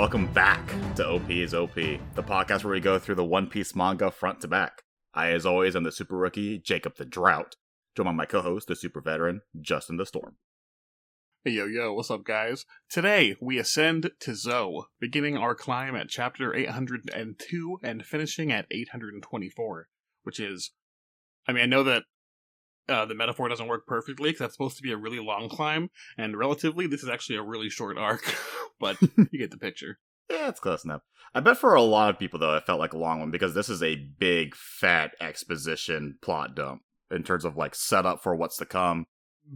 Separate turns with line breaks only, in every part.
Welcome back to OP is OP, the podcast where we go through the One Piece manga front to back. I, as always, am the super rookie, Jacob the Drought, joined by my co host, the super veteran, Justin the Storm.
Hey yo yo, what's up guys? Today we ascend to Zou, beginning our climb at chapter 802 and finishing at 824, which is I mean I know that uh, the metaphor doesn't work perfectly because that's supposed to be a really long climb, and relatively this is actually a really short arc, but you get the picture.
Yeah, it's close enough. I bet for a lot of people though, it felt like a long one because this is a big fat exposition plot dump in terms of like setup for what's to come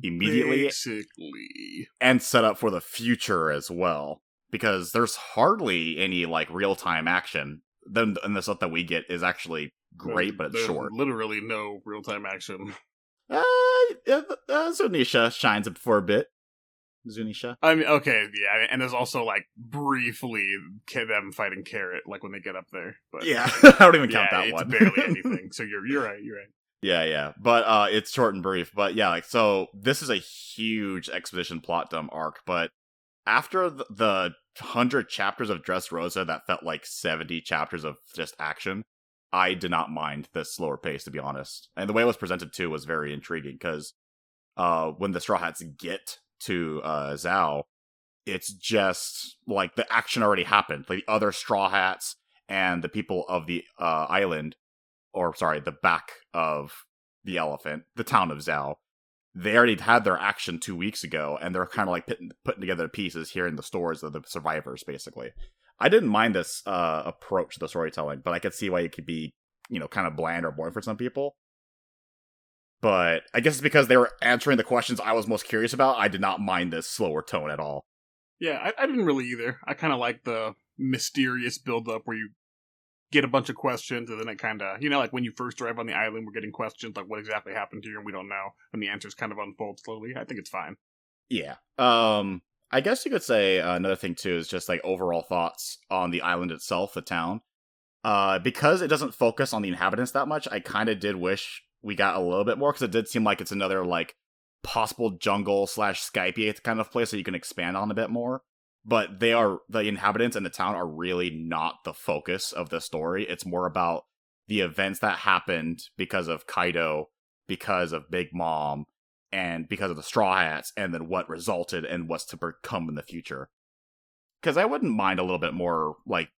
immediately
Basically.
and setup for the future as well because there's hardly any like real time action. Then and the stuff that we get is actually great, but it's short.
Literally no real time action.
Uh, yeah, uh, Zunisha shines up for a bit. Zunisha.
I mean, okay, yeah, and there's also like briefly them fighting Carrot, like when they get up there. But
Yeah, I don't even
yeah,
count that
it's
one.
barely anything. So you're you're right. You're right.
Yeah, yeah. But uh it's short and brief. But yeah, like so this is a huge exposition plot dumb arc, but after the, the 100 chapters of Dressrosa, that felt like 70 chapters of just action, I did not mind the slower pace to be honest. And the way it was presented too was very intriguing cuz uh when the Straw Hats get to uh Zou, it's just like the action already happened. Like the other Straw Hats and the people of the uh island or sorry, the back of the elephant, the town of Zou. They already had their action two weeks ago, and they're kind of like putting, putting together pieces here in the stores of the survivors, basically. I didn't mind this uh, approach to the storytelling, but I could see why it could be, you know, kind of bland or boring for some people. But I guess it's because they were answering the questions I was most curious about. I did not mind this slower tone at all.
Yeah, I, I didn't really either. I kind of like the mysterious build up where you get a bunch of questions and then it kind of, you know, like when you first arrive on the island, we're getting questions like what exactly happened here and we don't know, and the answers kind of unfold slowly. I think it's fine.
Yeah. Um I guess you could say uh, another thing too is just like overall thoughts on the island itself, the town. Uh because it doesn't focus on the inhabitants that much, I kind of did wish we got a little bit more cuz it did seem like it's another like possible jungle slash Skypiea kind of place that you can expand on a bit more. But they are the inhabitants and the town are really not the focus of the story. It's more about the events that happened because of Kaido, because of Big Mom, and because of the Straw Hats, and then what resulted and what's to become in the future. Because I wouldn't mind a little bit more, like,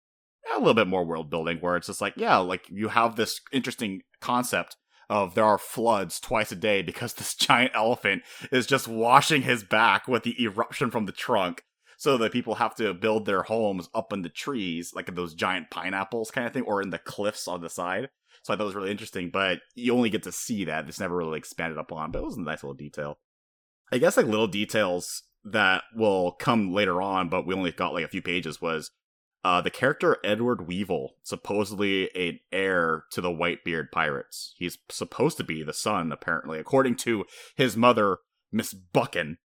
a little bit more world building where it's just like, yeah, like you have this interesting concept of there are floods twice a day because this giant elephant is just washing his back with the eruption from the trunk. So that people have to build their homes up in the trees, like those giant pineapples kind of thing, or in the cliffs on the side. So I thought it was really interesting, but you only get to see that. It's never really expanded upon, but it was a nice little detail. I guess like little details that will come later on, but we only got like a few pages was uh, the character Edward Weevil, supposedly an heir to the Whitebeard pirates. He's supposed to be the son, apparently, according to his mother, Miss Bakkin.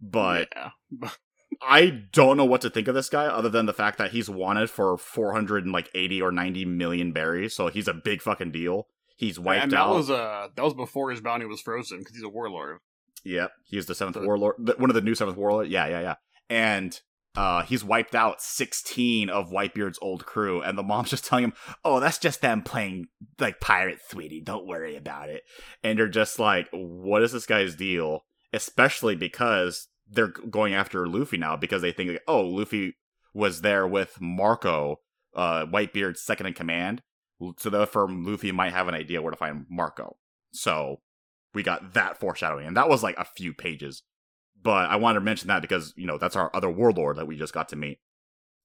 But
yeah.
I don't know what to think of this guy other than the fact that he's wanted for 480 or 90 million berries, so he's a big fucking deal. He's wiped
that
out.
was uh that was before his bounty was frozen because he's a warlord.
Yep, he's the seventh
The-
warlord, one of the new seventh warlord. Yeah, yeah, yeah. And uh, he's wiped out sixteen of Whitebeard's old crew, and the mom's just telling him, "Oh, that's just them playing like pirate, sweetie. Don't worry about it." And you're just like, "What is this guy's deal?" Especially because they're going after Luffy now because they think, like, "Oh, Luffy was there with Marco, uh, Whitebeard's second in command." So therefore, Luffy might have an idea where to find Marco. So we got that foreshadowing, and that was like a few pages. But I wanted to mention that because you know that's our other warlord that we just got to meet.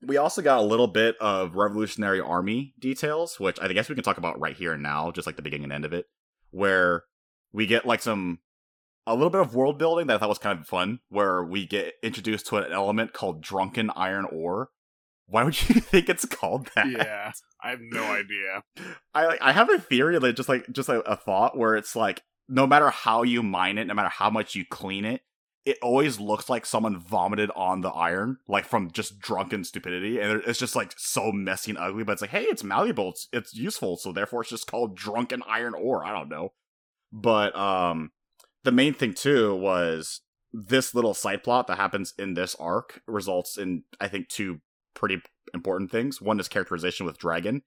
We also got a little bit of Revolutionary Army details, which I guess we can talk about right here and now, just like the beginning and end of it, where we get like some a little bit of world building that I thought was kind of fun, where we get introduced to an element called drunken iron ore. Why would you think it's called that?
Yeah, I have no idea.
I like I have a theory that just like just like a thought where it's like no matter how you mine it, no matter how much you clean it, it always looks like someone vomited on the iron, like from just drunken stupidity, and it's just like so messy and ugly. But it's like, hey, it's malleable, it's it's useful, so therefore it's just called drunken iron ore. I don't know, but um, the main thing too was this little side plot that happens in this arc results in I think two pretty important things. One is characterization with Dragon.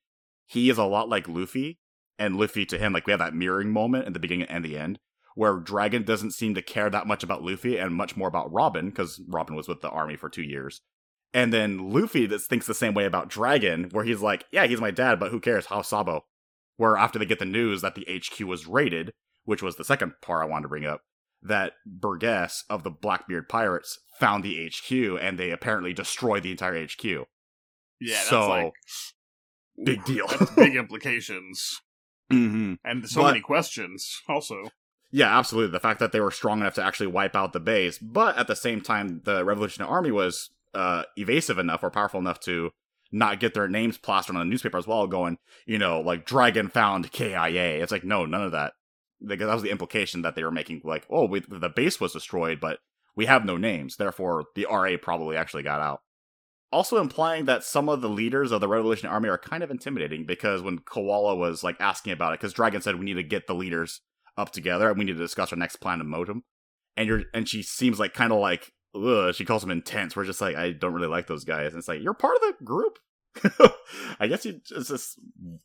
He is a lot like Luffy, and Luffy to him, like we have that mirroring moment at the beginning and the end, where Dragon doesn't seem to care that much about Luffy and much more about Robin, because Robin was with the army for two years. And then Luffy that thinks the same way about Dragon, where he's like, yeah, he's my dad, but who cares? How's Sabo? Where after they get the news that the HQ was raided, which was the second part I wanted to bring up, that Burgess of the Blackbeard Pirates found the HQ and they apparently destroyed the entire HQ.
Yeah, that's
So,
like
big deal.
Big implications
mm-hmm.
and so
But-
many questions. Also,
Yeah, absolutely. The fact that they were strong enough to actually wipe out the base, but at the same time, the Revolutionary Army was uh, evasive enough or powerful enough to not get their names plastered on the newspaper as well, going, you know, like Dragon found KIA. It's like, no, none of that. Because that was the implication that they were making, like, oh, we, the base was destroyed, but we have no names. Therefore, the RA probably actually got out. Also implying that some of the leaders of the Revolutionary Army are kind of intimidating because when Koala was like asking about it, because Dragon said we need to get the leaders up together and we need to discuss our next plan to Modem. And you're and she seems like kind of like ugh, she calls them intense. We're just like, I don't really like those guys. And it's like, you're part of the group. I guess you it's just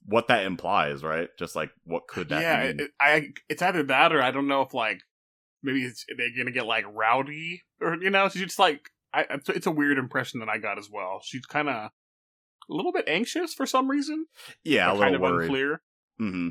what that implies, right? Just like what could that
yeah,
mean?
it, I it's either that or I don't know if like maybe it's, they're gonna get like rowdy or you know she's just like I, it's, it's a weird impression that I got as well. She's kind of a little bit anxious for some reason.
yeah, a little
kind of
worried.
unclear.
hmm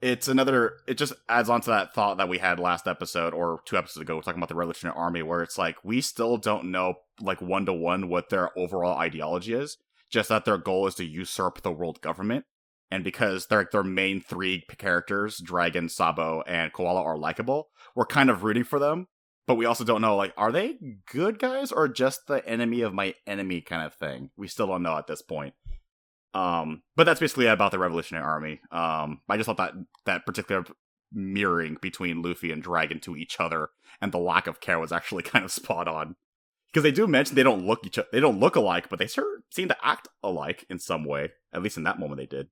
It's another. It just adds on to that thought that we had last episode or two episodes ago, We're talking about the Revolutionary Army, where it's like we still don't know, like one to one, what their overall ideology is. Just that their goal is to usurp the world government, and because their their main three characters, Dragon, Sabo, and Koala, are likable, we're kind of rooting for them. But we also don't know, like, are they good guys or just the enemy of my enemy kind of thing? We still don't know at this point. Um, but that's basically about the Revolutionary Army. Um, I just thought that that particular mirroring between Luffy and Dragon to each other and the lack of care was actually kind of spot on. Because they do mention they don't look each other, they don't look alike, but they sure seem to act alike in some way. At least in that moment, they did.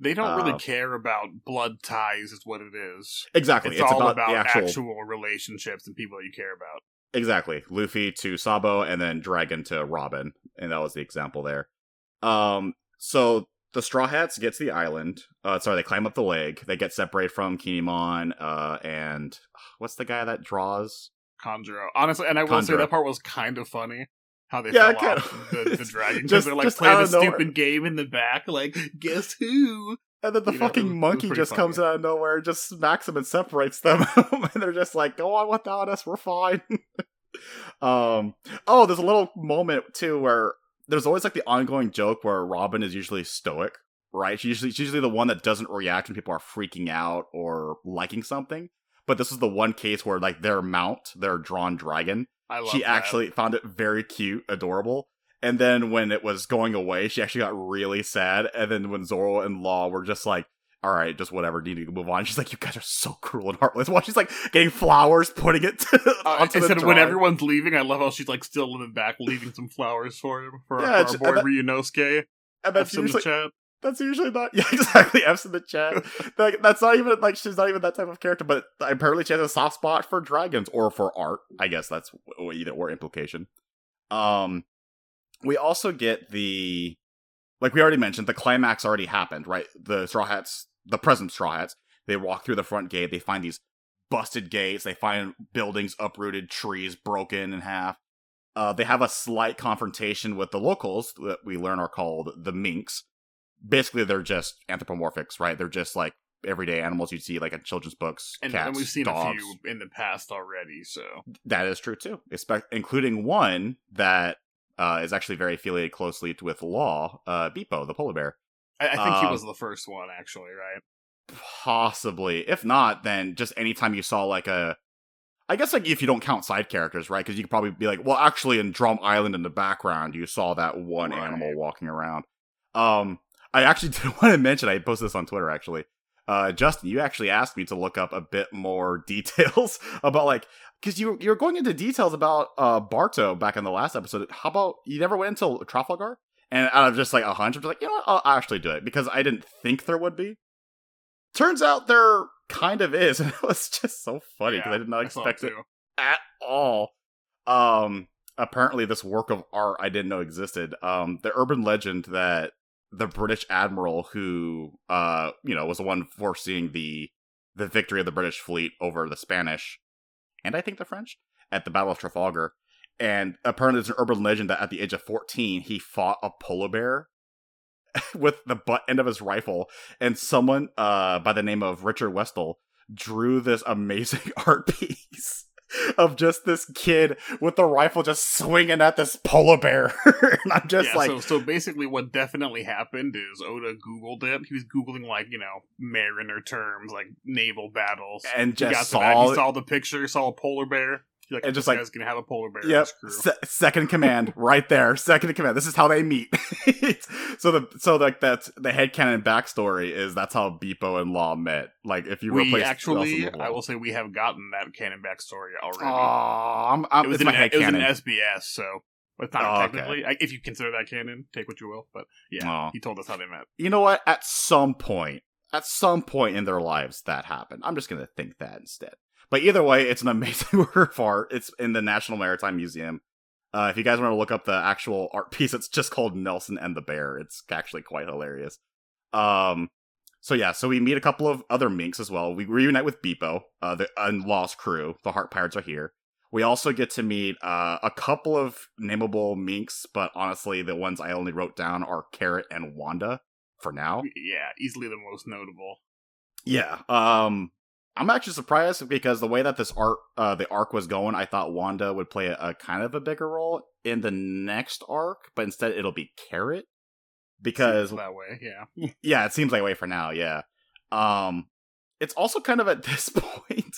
They don't really
Uh,
care about blood ties, is what it is.
Exactly,
It's,
it's,
all
about,
about,
the actual,
actual relationships and people that you care about.
exactly Luffy to Sabo and then Dragon to Robin, and that was the example there. Um, so the Straw Hats get to the island. Uh, sorry, they climb up the leg. They get separated from Kinemon. Uh, and what's the guy that draws?
Kanjuro. Honestly, and I will say that part was kind of funny. How they
Yeah,
fell off the, the dragon because they're like
just
playing a stupid game in the back. Like, guess who?
And then the
You
fucking
was
monkey just comes out of nowhere and just smacks them and separates them. and they're just like, go on without us, we're fine. um oh, there's a little moment too where there's always like the ongoing joke where Robin is usually stoic, right? She's usually she's usually the one that doesn't react when people are freaking out or liking something. But this is the one case where like their mount, their drawn dragon, she
that.
actually found it very cute, adorable. And then when it was going away, she actually got really sad. And then when Zoro and Law were just like, all right, just whatever, need to move on. She's like, you guys are so cruel and heartless. While she's like getting flowers, putting it to,
Uh,
onto
I
the
said when everyone's leaving, I love how she's like still in the back, leaving some flowers for him for,
Yeah,
for our boy Ryunosuke.
and
That's
that's
in the
usually,
chat.
That's usually not, yeah, exactly. F's in the chat. like, that's not even, like, she's not even that type of character, but apparently she has a soft spot for dragons or for art. I guess that's either or implication. Um, we also get the like we already mentioned, the climax already happened, right? The Straw Hats, the present Straw Hats, they walk through the front gate, they find these busted gates, they find buildings uprooted, trees broken in half. Uh, they have a slight confrontation with the locals that we learn are called the Minks. Basically, they're just anthropomorphics, right? They're just like everyday animals you'd see like in children's books,
And,
cats,
and we've seen
dogs.
a few in the past already, so
That is true too, including one that uh, is actually very affiliated closely with Law, uh, Bepo, the polar bear.
I, I think he
Um,
was the first one, actually, right?
Possibly. If not, then just anytime you saw like a I guess like if you don't count side characters, right? Because you could probably be like, well, actually in Drum Island in the background, you saw that one
Right.
animal walking around. Um I actually did want to mention I posted this on Twitter actually. Uh Justin, you actually asked me to look up a bit more details about like because you you're going into details about uh Barto back in the last episode. How about you never went into Trafalgar? And out of just like a hunch, I'm just like, you know what, I'll actually do it because I didn't think there would be. Turns out there kind of is, and it was just so funny because
Yeah,
I did not expect it at all. Um, apparently this work of art I didn't know existed. Um, the urban legend that the British admiral who, uh, you know, was the one foreseeing the the victory of the British fleet over the Spanish, and I think the French at the Battle of Trafalgar. And apparently, there's an urban legend that at the age of 14, he fought a polar bear with the butt end of his rifle, and someone uh, by the name of Richard Westall drew this amazing art piece of just this kid with the rifle just swinging at this polar bear. and I'm just
yeah,
like,
so, so basically, what definitely happened is Oda Googled it. He was Googling, like, you know, mariner terms, like naval battles.
and
He
just
got to that,
saw
he saw the picture, saw a polar bear. Like,
And just like-
guy's gonna have a polar bear
Yep. Se- second command, right there. Second command. This is how they meet. so the so like that's the head headcanon backstory is that's how Bepo and Law met. Like if you replace we
actually, I will say, we have gotten that canon backstory already.
Oh, I'm, I'm
it was
my
it was
headcanon.
SBS, so it's not
Oh,
technically. I, if you consider that canon, take what you will. But yeah,
Oh.
he told us how they met.
you know what? At some point, at some point in their lives, that happened. I'm just gonna think that instead. But either way, it's an amazing work of art. It's in the National Maritime Museum. Uh, if you guys want to look up the actual art piece, it's just called Nelson and the Bear. It's actually quite hilarious. Um, so yeah, so we meet a couple of other minks as well. We reunite with Bepo, uh, the and Law's crew. The Heart Pirates are here. We also get to meet uh, a couple of nameable minks, but honestly, the ones I only wrote down are Carrot and Wanda for now.
Yeah, easily the most notable.
Yeah. Um I'm actually surprised because the way that this art uh the arc was going, I thought Wanda would play a, a kind of a bigger role in the next arc, but instead it'll be Carrot. Because
Seems that way, yeah.
yeah, it seems that way for now, yeah. Um it's also kind of at this point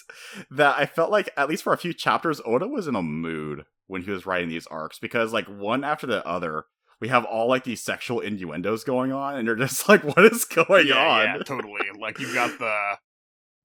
that I felt like at least for a few chapters Oda was in a mood when he was writing these arcs because like one after the other we have all like these sexual innuendos going on and you're just like what is going
yeah,
on?
yeah, totally. Like you've got the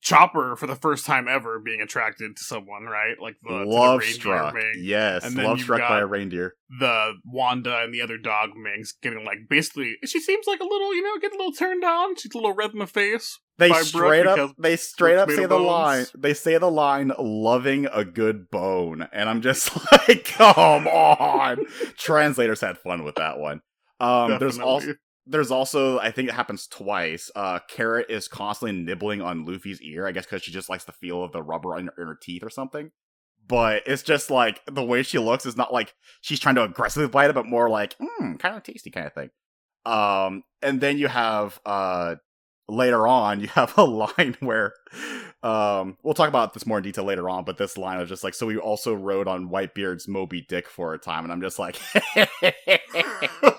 Chopper for the first time ever being attracted to someone, right? Like the, to the
love struck.
Mink.
Yes,
And
love struck by a reindeer.
the Wanda and the other dog Minks getting like basically she seems like a little, you know, getting a little turned on. She's a little red in the face.
They straight up, they straight up say the
of
line. They say the line, "Loving a good bone," and I'm just like, come on. Translators had fun with that one. Um, there's also there's also I think it happens twice. Uh, Carrot is constantly nibbling on Luffy's ear. I guess because she just likes the feel of the rubber in, in her teeth or something. But it's just like the way she looks is not like she's trying to aggressively bite it, but more like, hmm, kind of tasty kind of thing. Um, and then you have uh later on you have a line where um we'll talk about this more in detail later on but this line is just like so we also rode on whitebeard's moby dick for a time and i'm just like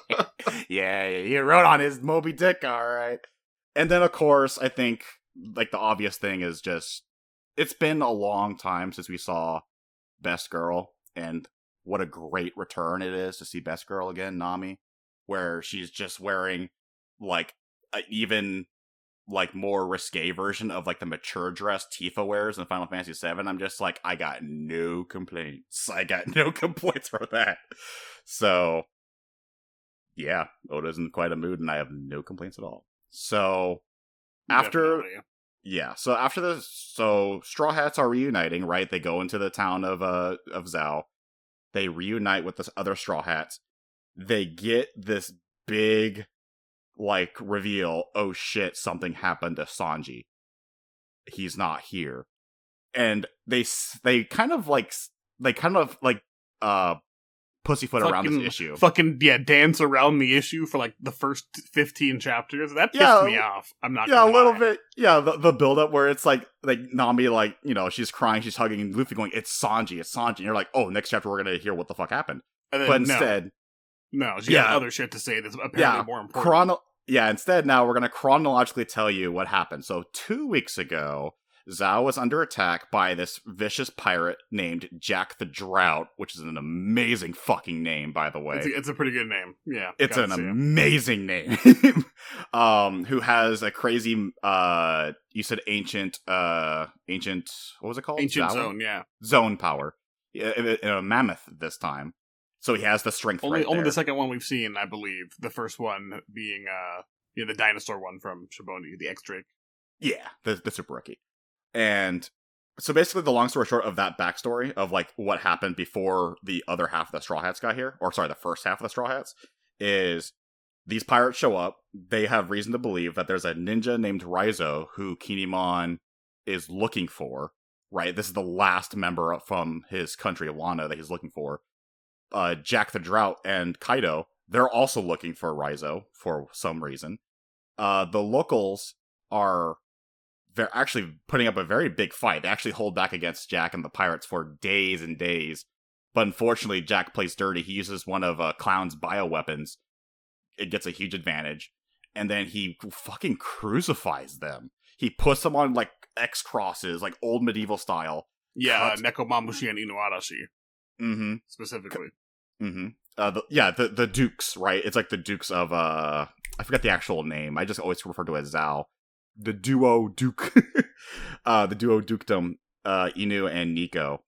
yeah you rode on his moby dick all right and then of course i think like the obvious thing is just it's been a long time since we saw best girl and what a great return it is to see best girl again nami where she's just wearing like even like more risque version of like the mature dress Tifa wears in Final Fantasy VII. I'm just like, I got no complaints. I got no complaints for that. So, yeah, Oda's in quite a mood, and I have no complaints at all. So, after
Definitely.
yeah, so after this, so Straw Hats are reuniting, right? They go into the town of uh of Zou. They reunite with the other Straw Hats. They get this big, like reveal. Oh shit! Something happened to Sanji. He's not here, and they they kind of like they kind of like uh pussyfoot around this issue.
Fucking yeah, dance around the issue for like the first fifteen chapters. That pissed
Yeah,
me off. I'm not.
yeah, a little
lie.
bit. Yeah, the, the build up where it's like like Nami like you know she's crying, she's hugging, and Luffy going, "It's Sanji, it's Sanji." And you're like, "Oh, next chapter we're gonna hear what the fuck happened."
And then,
But
no,
instead,
no, she
Yeah.
got other shit to say that's apparently
Yeah,
more important.
chrono. Yeah, instead now we're gonna chronologically tell you what happened. So two weeks ago, Zou was under attack by this vicious pirate named Jack the Drought, which is an amazing fucking name, by the way.
it's, a, it's a pretty good name. Yeah,
It's an
it.
amazing name. um, who has a crazy uh you said ancient uh ancient what was it called?
ancient
Zower?
Zoan. Yeah,
Zoan power. Yeah, in a- in a mammoth this time. So he has the strength
only
right
only the second one we've seen, I believe. The first one being uh, yeah, the dinosaur one from Shabondy, the X Drake.
Yeah, the, the super rookie. And so basically, the long story short of that backstory of like what happened before the other half of the Straw Hats got here, or sorry, the first half of the Straw Hats, is these pirates show up. They have reason to believe that there's a ninja named Raizo who Kinemon is looking for. Right, this is the last member from his country, Wano, that he's looking for. Uh, Jack the Drought and Kaido, they're also looking for Raizo for some reason. Uh, the locals are they're actually putting up a very big fight. They actually hold back against Jack and the pirates for days and days. But unfortunately, Jack plays dirty. He uses one of uh, Clown's bioweapons. It gets a huge advantage. And then he fucking crucifies them. He puts them on like X crosses, like old medieval style.
Yeah,
Cuts-
Nekomamushi and Inuarashi
Mm-hmm.
specifically.
Mm-hmm. Uh, the, yeah, the the Dukes, right? It's like the Dukes of uh, I forget the actual name. I just always refer to it as Zou. The duo Duke, uh, the duo Dukedom, uh, Inu and Neko.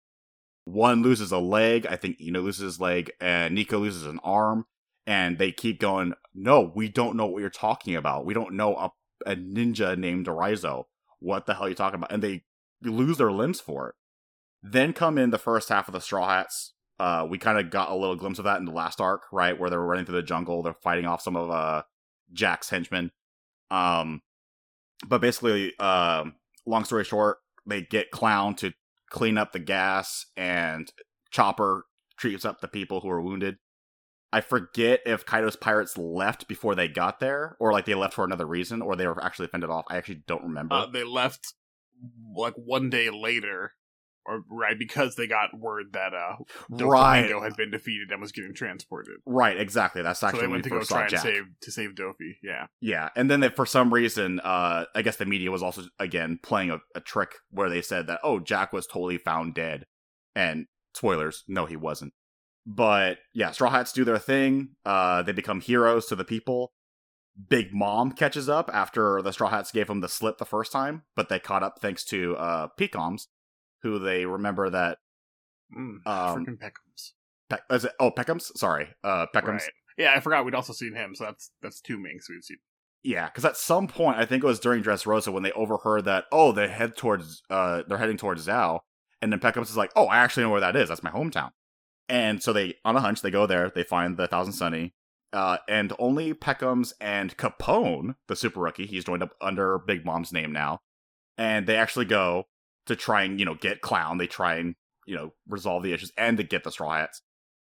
One loses a leg. I think Inu loses his leg, and Neko loses an arm. And they keep going. No, we don't know what you're talking about. We don't know a, a ninja named Raizo. What the hell are you talking about? And they lose their limbs for it. Then come in the first half of the Straw Hats. Uh, we kind of got a little glimpse of that in the last arc, right, where they were running through the jungle. They're fighting off some of uh, Jack's henchmen. Um, but basically, um, long story short, they get Clown to clean up the gas, and Chopper treats up the people who are wounded. I forget if Kaido's pirates left before they got there, or like they left for another reason, or they were actually fended off. I actually don't remember.
Uh, they left like one day later, or right because they got word that uh,
right,
Doflamingo had been defeated and was getting transported.
right, exactly. That's actually
So
they
went
we
to go try and
Jack.
save to save Doffy. Yeah,
Yeah, and then they, for some reason, uh, I guess the media was also again playing a, a trick where they said that oh Jack was totally found dead, and spoilers, no he wasn't. But yeah, Straw Hats do their thing. Uh, they become heroes to the people. Big Mom catches up after the Straw Hats gave them the slip the first time, but they caught up thanks to uh, Pekoms, who they remember that.
mm,
Um,
freaking Pekoms.
Pe- is it, oh, Pekoms, sorry, uh, Pekoms.
Right. Yeah, I forgot we'd also seen him. So that's that's two minks we've seen.
Yeah, because at some point, I think it was during Dressrosa when they overheard that, oh, they head towards, uh, they're heading towards Zou, and then Pekoms is like, oh, I actually know where that is. That's my hometown. And so they, on a hunch, they go there. They find the Thousand Sunny, uh, and only Pekoms and Capone, the super rookie, he's joined up under Big Mom's name now, and they actually go to try and you know get Clown. They try and you know resolve the issues and to get the Straw Hats.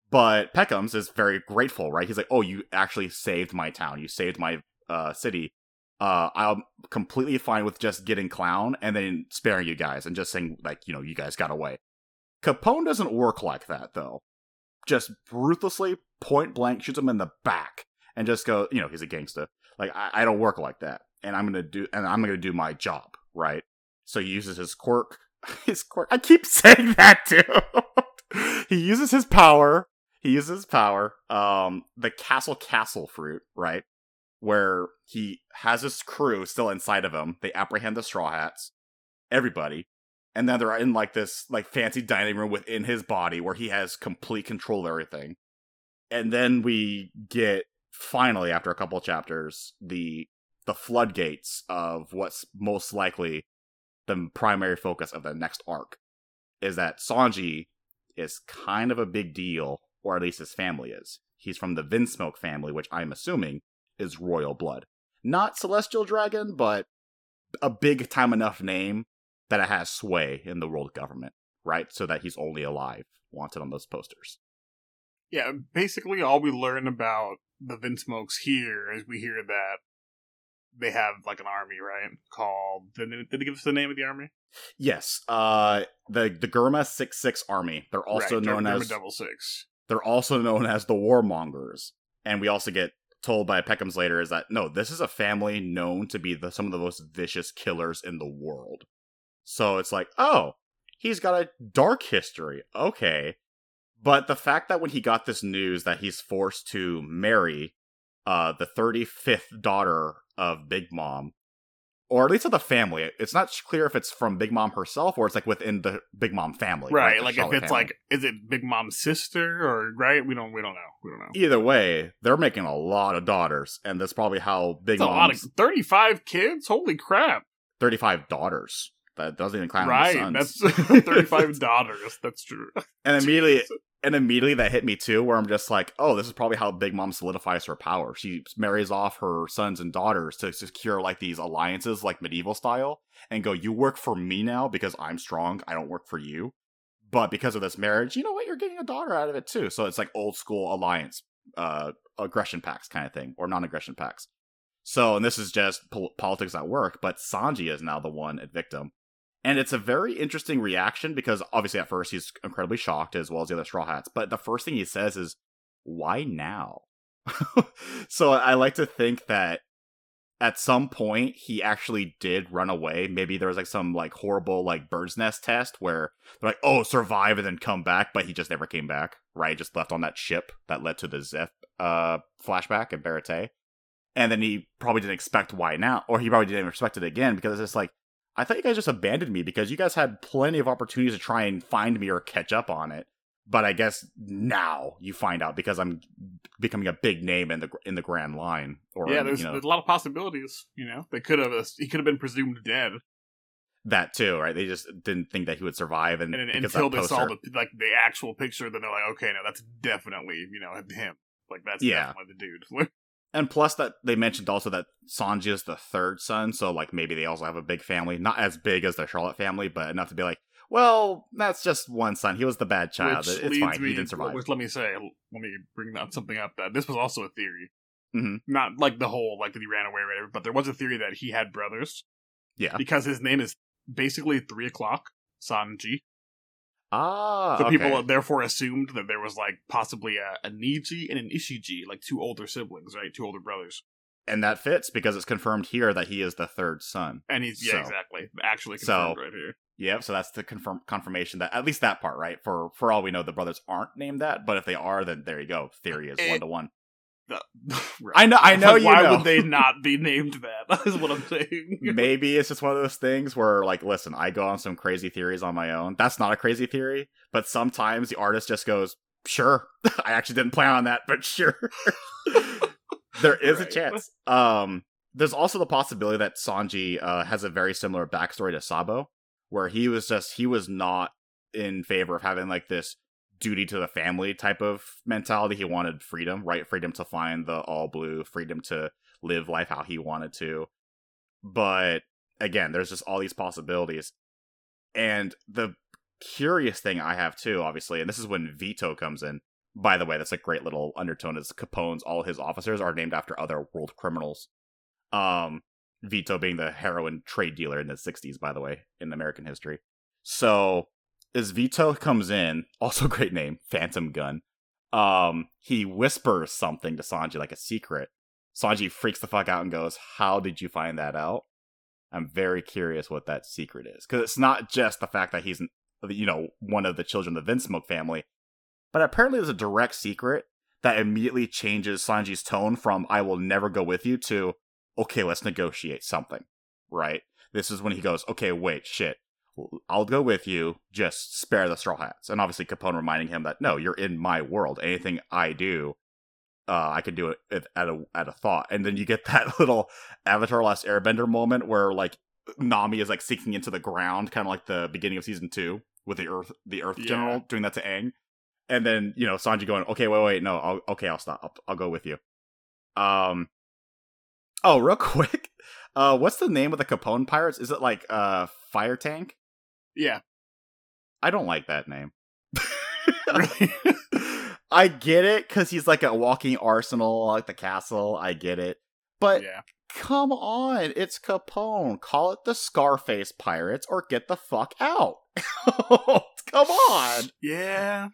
But Pekoms is very grateful, right? He's like, "Oh, you actually saved my town. You saved my uh, city. Uh, I'm completely fine with just getting Clown and then sparing you guys and just saying like, you know, you guys got away." Capone doesn't work like that though. Just ruthlessly, point blank, shoots him in the back and just go, you know, he's a gangster. Like I, I don't work like that, and I'm gonna do, and I'm gonna do my job, right? So he uses his quirk, his quirk. I keep saying that too. he uses his power. He uses his power. Um, the castle castle fruit, right? Where he has his crew still inside of him. They apprehend the straw hats, everybody, and then they're in like this like fancy dining room within his body where he has complete control of everything. And then we get finally after a couple chapters the the floodgates of what's most likely the primary focus of the next arc is that Sanji is kind of a big deal, or at least his family is. He's from the Vinsmoke family, which I'm assuming is royal blood. Not Celestial Dragon, but a big time enough name that it has sway in the world government, right? So that he's only alive, wanted on those posters.
Yeah, basically all we learn about the Vinsmokes here is we hear that they have like an army, right? Called did they, did they give us the name of the army?
Yes, uh, the the Germa Six Six Army. They're also
right,
known
Germa
as
Double Six.
they're also known as the Warmongers, and we also get told by Pekoms later is that no, this is a family known to be the, some of the most vicious killers in the world. So it's like, oh, he's got a dark history. Okay, but the fact that when he got this news that he's forced to marry uh, the 35th daughter of Big Mom, or at least of the family, it's not clear if it's from Big Mom herself or it's like within the Big Mom family.
Right,
the
like if it's
family.
like is it Big Mom's sister or right? We don't we don't know. We don't know.
Either way, they're making a lot of daughters, and that's probably how Big
That's a lot of thirty five kids. Holy crap!
35 daughters. That doesn't even count
right. That's. 35 daughters. That's true.
and immediately, and immediately that hit me too, where I'm just like, oh, this is probably how Big Mom solidifies her power. She marries off her sons and daughters to secure like these alliances, like medieval style, and go, you work for me now because I'm strong. I don't work for you. But because of this marriage, you know what? You're getting a daughter out of it too. So it's like old school alliance, uh, aggression packs kind of thing, or non-aggression packs. So, and this is just pol- politics at work, but Sanji is now the one at victim. And it's a very interesting reaction because obviously at first he's incredibly shocked as well as the other Straw Hats. But the first thing he says is, why now? so I like to think that at some point he actually did run away. Maybe there was like some like horrible like bird's nest test where they're like, oh, survive and then come back, but he just never came back, right? Just left on that ship that led to the Zeph uh, flashback in Baratie. And then he probably didn't expect why now, or he probably didn't expect it again because it's just like, I thought you guys just abandoned me because you guys had plenty of opportunities to try and find me or catch up on it. But I guess now you find out because I'm becoming a big name in the in the Grand Line. Or
yeah, there's,
you know,
there's a lot of possibilities. You know, they could have he could have been presumed dead,
that too, right? They just didn't think that he would survive, and,
and, until they saw the like the actual picture, then they're like, okay, no, that's definitely you know him. Like that's
Yeah.
definitely the dude.
And plus that they mentioned also that Sanji is the third son, so like maybe they also have a big family, not as big as the Charlotte family, but enough to be like, well, that's just one son. He was the bad child.
which
it's fine.
me,
he didn't survive.
Which let me say, let me bring up something up that this was also a theory.
Mhm.
Not like the whole like that he ran away or whatever, but there was a theory that he had brothers
Yeah.
because his name is basically three o'clock Sanji.
Ah,
So
okay.
people therefore assumed that there was like possibly a, a Niji and an Ichiji, like two older siblings, right? Two older brothers.
and that fits because it's confirmed here that he is the third son.
And he's yeah,
So-
exactly. Actually
So-
confirmed right here.
Yep. So that's the confirm confirmation that at least that part, right? For for all we know, the brothers aren't named that, but if they are, then there you go. Theory is
Eh,
one to one.
Right.
I know. I know.
Like, why
know.
would they not be named that? Is what I'm saying.
maybe it's just one of those things where like listen i go on some crazy theories on my own that's not a crazy theory but sometimes the artist just goes sure i actually didn't plan on that but sure there is
Right.
a chance um there's also the possibility that sanji uh, has a very similar backstory to sabo where he was just he was not in favor of having like this duty to the family type of mentality. He wanted freedom right? Freedom to find the all blue freedom to live life how he wanted to. But again there's just all these possibilities. And the curious thing i have too obviously and this is when vito comes in. By the way that's a great little undertone is capone's all his officers are named after other world criminals. Um vito being the heroin trade dealer in the 60s by the way in american history. So as vito comes in also great name phantom gun. Um he whispers something to sanji like a secret. Sanji freaks the fuck out and goes how did you find that out? I'm very curious what that secret is because it's not just the fact that he's you know one of the children of the vinsmoke family but apparently there's a direct secret that immediately changes sanji's tone from i will never go with you to okay let's negotiate something right? This is when he goes okay wait shit I'll go with you. Just spare the straw hats. And obviously, Capone reminding him that no, you're in my world. Anything I do, uh, I can do it at- a at a thought. And then you get that little Avatar: Last Airbender moment where like Nami is like sinking into the ground, kind of like the beginning of season two with the Earth the Earth
Yeah.
General doing that to Aang. And then you know Sanji going, okay, wait, wait, no, I'll, okay, I'll stop. I'll, I'll go with you. Um. Oh, real quick. Uh, what's the name of the Capone pirates? Is it like uh Fire Tank?
Yeah.
I don't like that name.
Really?
I get it because he's like a walking arsenal, like the castle. I get it, but
yeah.
come on, it's Capone. Call it the Scarface Pirates, or get the fuck out. come on.
Yeah.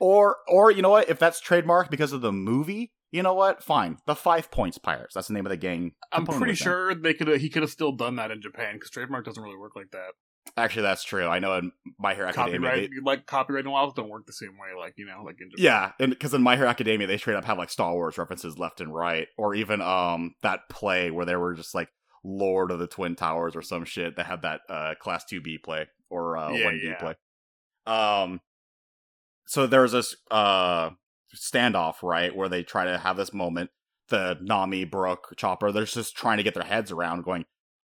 Or, or you know what? If that's trademarked because of the movie, you know what? Fine. The Five Points Pirates. That's the name of the gang.
I'm pretty sure they could he could have still done that in Japan because trademark doesn't really work like that.
Actually, that's true. I know in My Hero Academia.
Copyright
they-
like copyright laws don't work the same way, like you know, like in Japan.
Yeah, and because in My Hero Academia they straight up have like Star Wars references left and right, or even um that play where they were just like Lord of the Twin Towers or some shit that had that uh class two B play or uh
Yeah,
one B
yeah.
play. Um, so there's this uh standoff right where they try to have this moment. The Nami, Brook, Chopper, they're just trying to get their heads around, going,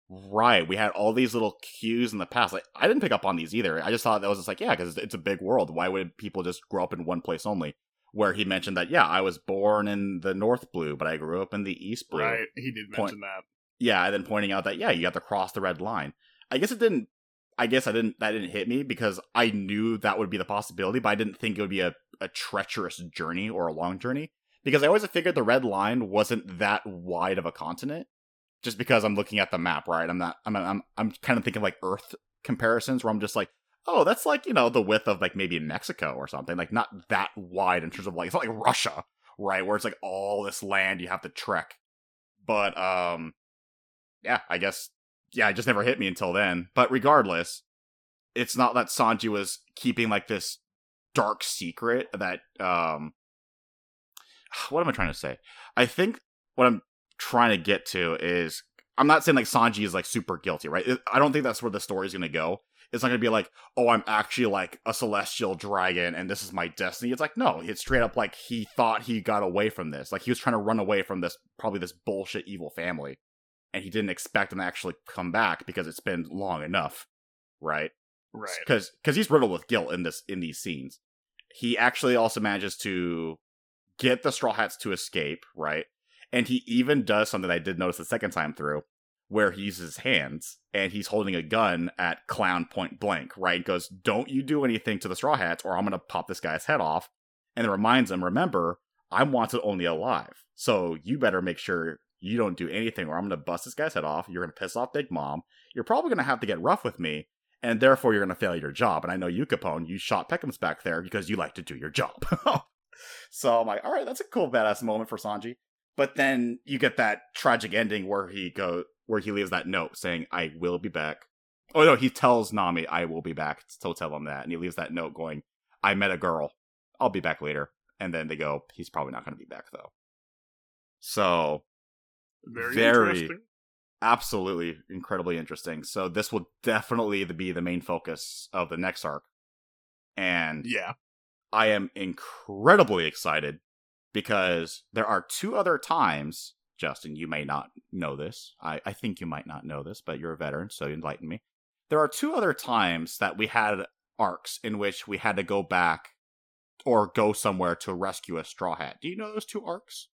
Right. We had all these little cues in the past. Like I didn't pick up on these either. I just thought that was just like, yeah, because it's a big world. Why would people just grow up in one place only? Where he mentioned that, yeah, I was born in the North Blue, but I grew up in the East Blue.
Right. He did
Point-
mention that.
Yeah, and then pointing out that yeah, you have to cross the red line. I guess it didn't. I guess I didn't. That didn't hit me because I knew that would be the possibility, but I didn't think it would be a, a treacherous journey or a long journey because I always figured the red line wasn't that wide of a continent. Just because I'm looking at the map, right? I'm not. I'm. I'm. I'm kind of thinking like Earth comparisons, where I'm just like, oh, that's like you know the width of like maybe Mexico or something. Like not that wide in terms of like it's not like Russia, right? Where it's like all this land you have to trek. But um, yeah, I guess yeah, it just never hit me until then. But regardless, it's not that Sanji was keeping like this dark secret that um what am I trying to say? I think what I'm trying to get to is I'm not saying like Sanji is like super guilty, right? I don't think that's where the story's going to go. It's not going to be like, "Oh, I'm actually like a celestial dragon and this is my destiny." It's like, no, it's straight up like he thought he got away from this. Like he was trying to run away from this probably this bullshit evil family and he didn't expect them to actually come back because it's been long enough, right?
Right.
because because he's riddled with guilt in this in these scenes. He actually also manages to get the Straw Hats to escape, right? And he even does something I did notice the second time through, where he uses his hands and he's holding a gun at Clown point blank, right? Goes, "Don't you do anything to the Straw Hats, or I'm gonna pop this guy's head off." And it reminds him, "Remember, I'm wanted only alive, so you better make sure." You don't do anything, or I'm gonna bust this guy's head off. You're gonna piss off Big Mom. You're probably gonna have to get rough with me, and therefore you're going to fail your job. And I know you, Capone, you shot Peckham's back there because you like to do your job. so I'm like, all right, that's a cool badass moment for Sanji. But then you get that tragic ending where he go where he leaves that note saying, "I will be back." Oh no, he tells Nami, "I will be back." So tell him that, and he leaves that note going, "I met a girl. I'll be back later." And then they go, "He's probably not going to be back though." So
Very,
Very-
interesting.
absolutely incredibly interesting. So this will definitely be the main focus of the next arc. And
Yeah.
I am incredibly excited because there are two other times, Justin, you may not know this. I, I think you might not know this, but you're a veteran, so enlighten me. There are two other times that we had arcs in which we had to go back or go somewhere to rescue a straw hat. Do you know those two arcs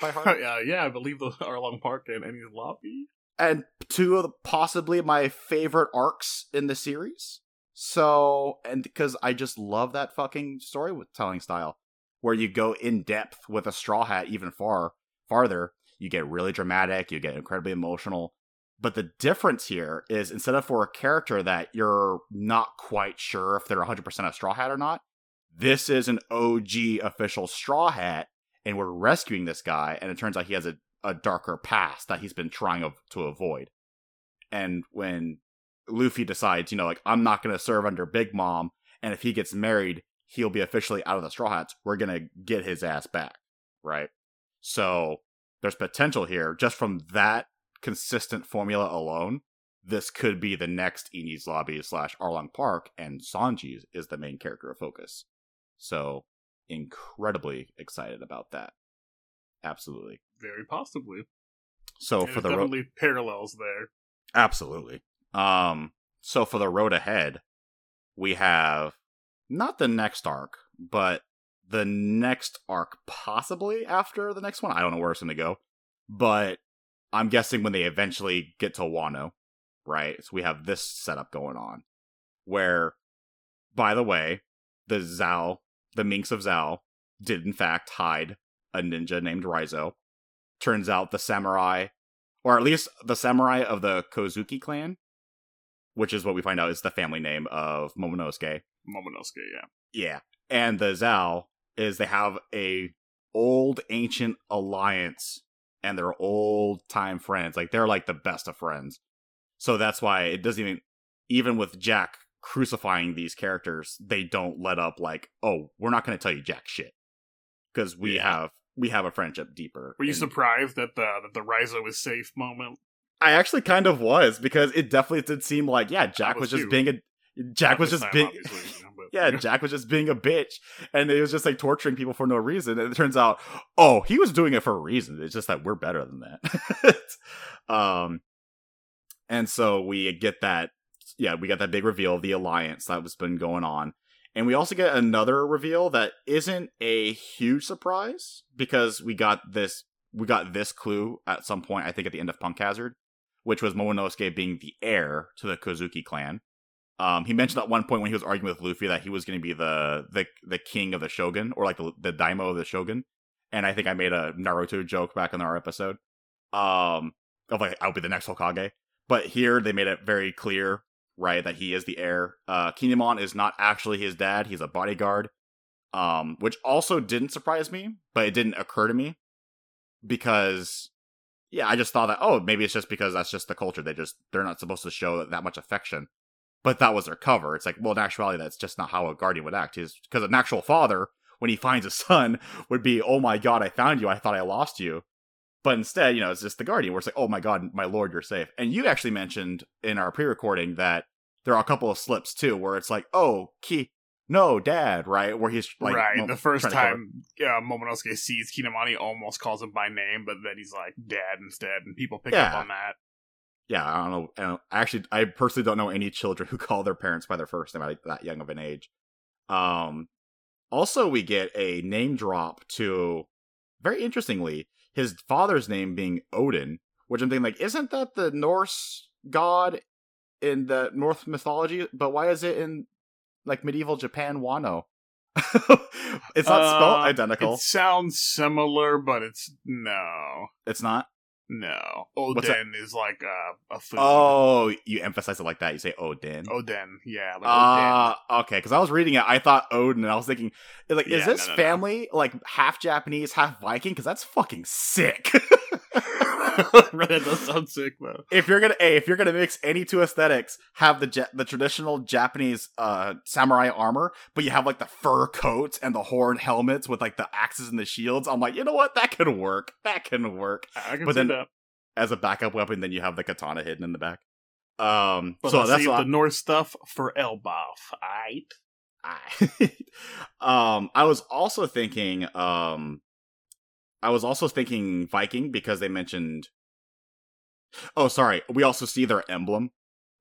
by heart?
uh, yeah, I believe the Arlong Park and Enies Lobby.
and two of the, possibly my favorite arcs in the series. So, and because I just love that fucking storytelling style, where you go in depth with a straw hat even far farther. You get really dramatic. You get incredibly emotional. But the difference here is instead of for a character that you're not quite sure if they're 100% a straw hat or not, this is an OG official straw hat, and we're rescuing this guy, and it turns out he has a a darker past that he's been trying to avoid. And when Luffy decides, you know, like I'm not going to serve under Big Mom, and if he gets married, he'll be officially out of the Straw Hats. We're going to get his ass back, right? So there's potential here just from that consistent formula alone. This could be the next Enies Lobby slash Arlong Park, and Sanji is the main character of focus. So incredibly excited about that. Absolutely.
Very possibly.
So
There's
for the road,
definitely parallels there.
absolutely. Um, so for the road ahead, we have not the next arc, but the next arc possibly after the next one. I don't know where it's going to go, but I'm guessing when they eventually get to Wano, right? So we have this setup going on, where, by the way, the Zou, the Minks of Zou, did in fact hide a ninja named Raizo. Turns out the samurai, or at least the samurai of the Kozuki clan, which is what we find out is the family name of Momonosuke.
Momonosuke, yeah.
Yeah. And the Zou is they have a old ancient alliance and they're old time friends. Like they're like the best of friends. So that's why it doesn't even even with Jack crucifying these characters, they don't let up like, oh, we're not gonna tell you jack shit. Because we
Yeah.
have we have a friendship deeper.
Were you
And-
surprised that the that the Raizo is safe moment?
I actually kind of was because it definitely did seem like yeah, Jack
was
was, just being a Jack was just
time,
being yeah, Jack was just being a bitch, and it was just like torturing people for no reason. And it turns out, oh, he was doing it for a reason. It's just that we're better than that. um, And so we get that, yeah, we got that big reveal of the alliance that was been going on. And we also get another reveal that isn't a huge surprise because we got this we got this clue at some point, I think at the end of Punk Hazard, which was Momonosuke being the heir to the Kozuki clan. Um, he mentioned at one point when he was arguing with Luffy that he was going to be the, the the king of the shogun or like the, the daimyo of the shogun, and I think I made a Naruto joke back in our episode, um, of like I'll be the next Hokage. But here they made it very clear right? That he is the heir. Uh, Kinemon is not actually his dad; he's a bodyguard. Um, which also didn't surprise me, but it didn't occur to me because, yeah, I just thought that oh, maybe it's just because that's just the culture. They just they're not supposed to show that much affection. But that was their cover. It's like, well, in actuality, that's just not how a guardian would act. Is because an actual father, when he finds a son, would be, "Oh my god, I found you. I thought I lost you." But instead, you know, it's just the Guardian where it's like, oh my god, my lord, you're safe. And you actually mentioned in our pre-recording that there are a couple of slips too, where it's like, oh, Key, no, Dad, right? Where he's like,
right. the first time uh, Momonosuke sees Kinemon, almost calls him by name, but then he's like Dad instead, and people pick yeah. up on that.
Yeah, I don't know. I don't, actually, I personally don't know any children who call their parents by their first name at that young of an age. Um, also, we get a name drop to, very interestingly, his father's name being Odin, which I'm thinking like, isn't that the Norse god in the Norse mythology? But why is it in like medieval Japan Wano? it's not uh, spelled identical.
It sounds similar, but it's no.
It's not.
No, Odin is like a, a food.
Oh, you emphasize it like that. You say Odin.
Odin, yeah.
Like uh, Odin. okay. Because I was reading it, I thought Odin, and I was thinking, like, is yeah, this no, no, family no. like half Japanese, half Viking? Because that's fucking sick.
that does sound sick though.
If you're gonna, hey, if you're gonna mix any two aesthetics, have the ja- the traditional Japanese uh samurai armor, but you have like the fur coats and the horn helmets with like the axes and the shields. I'm like, you know what? That can work. That can work.
I can but then, that.
As a backup weapon, then you have the katana hidden in the back. Um,
but so that's the Norse stuff for Elbaf. Aight.
um, I was also thinking, um, I was also thinking Viking because they mentioned. Oh, sorry. We also see their emblem,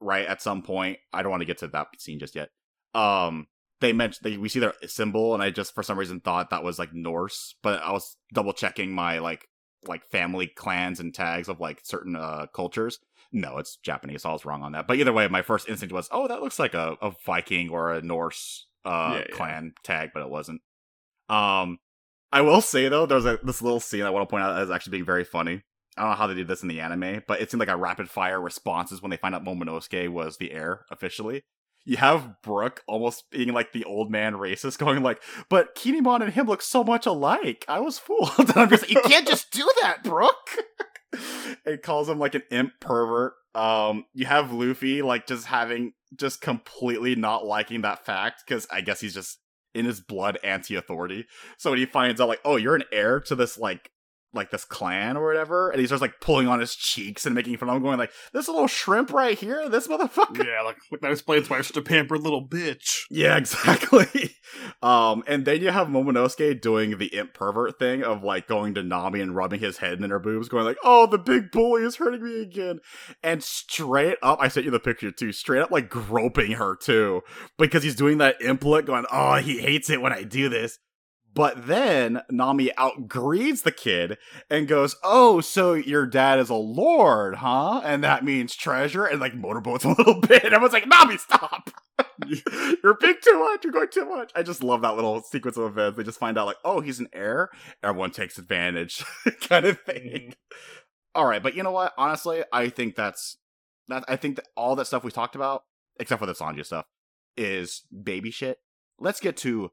right? At some point, I don't want to get to that scene just yet. Um, they mentioned they, we see their symbol, and I just for some reason thought that was like Norse, but I was double checking my like like family clans and tags of like certain uh cultures. No, it's Japanese. So I was wrong on that. But either way, my first instinct was, oh, that looks like a, a Viking or a Norse uh yeah, clan tag, but it wasn't. Um, I will say though, there's a this little scene I want to point out as actually being very funny. I don't know how they did this in the anime, but it seemed like a rapid fire responses when they find out Momonosuke was the heir officially. You have Brook almost being like the old man racist, going like, "But Kinemon and him look so much alike. I was fooled." and I'm just, you can't just do that, Brook. it calls him like an imp pervert. Um, you have Luffy like just having just completely not liking that fact because I guess he's just in his blood anti-authority. So when he finds out like, oh, you're an heir to this like like this clan or whatever, and he starts like pulling on his cheeks and making fun of him, going like, "This little shrimp right here, this motherfucker."
Yeah, like, like that explains why I'm such a pampered little bitch.
Yeah, exactly. um, and then you have Momonosuke doing the imp pervert thing of like going to Nami and rubbing his head in her boobs, going like, "Oh, the big bully is hurting me again," and straight up, I sent you the picture too, straight up like groping her too, because he's doing that imp look, going, "Oh, he hates it when I do this." But then Nami outgreeds the kid and goes, "Oh, so your dad is a lord, huh? And that means treasure." And like motorboats a little bit. I was like, "Nami, stop! You're big too much. You're going too much." I just love that little sequence of events. They just find out like, "Oh, he's an heir." Everyone takes advantage, kind of thing. Mm-hmm. All right, but you know what? Honestly, I think that's that. I think that all that stuff we talked about, except for the Sanji stuff, is baby shit. Let's get to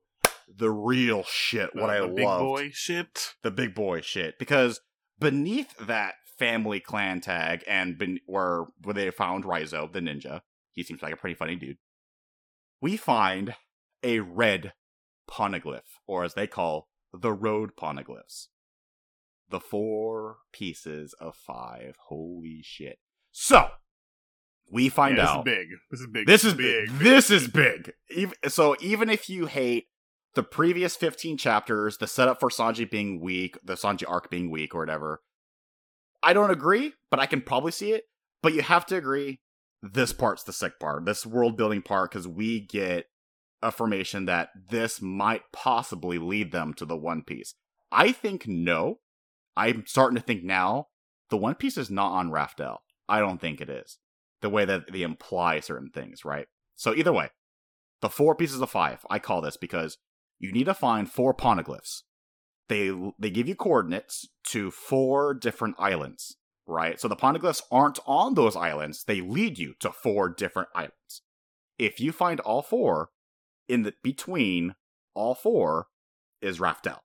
the real shit. What uh, I love, big
boy shit,
the big boy shit, because beneath that family clan tag and ben- where where they found Raizo the ninja, he seems like a pretty funny dude. We find a red poneglyph, or as they call the road poneglyphs. The four pieces of five. Holy shit! So we find
yeah,
this
out. big. This is big.
This is big. big. This is big. Even, so even if you hate the previous 15 chapters, the setup for Sanji being weak, the Sanji arc being weak or whatever. I don't agree, but I can probably see it. But you have to agree, this part's the sick part, this world building part, because we get affirmation that this might possibly lead them to the One Piece. I think no. I'm starting to think now the One Piece is not on Raftel. I don't think it is. The way that they imply certain things, right? So either way, the four pieces of five, I call this because you need to find four poneglyphs. They they give you coordinates to four different islands, right? So the poneglyphs aren't on those islands, they lead you to four different islands. If you find all four, in the between all four is Raftel.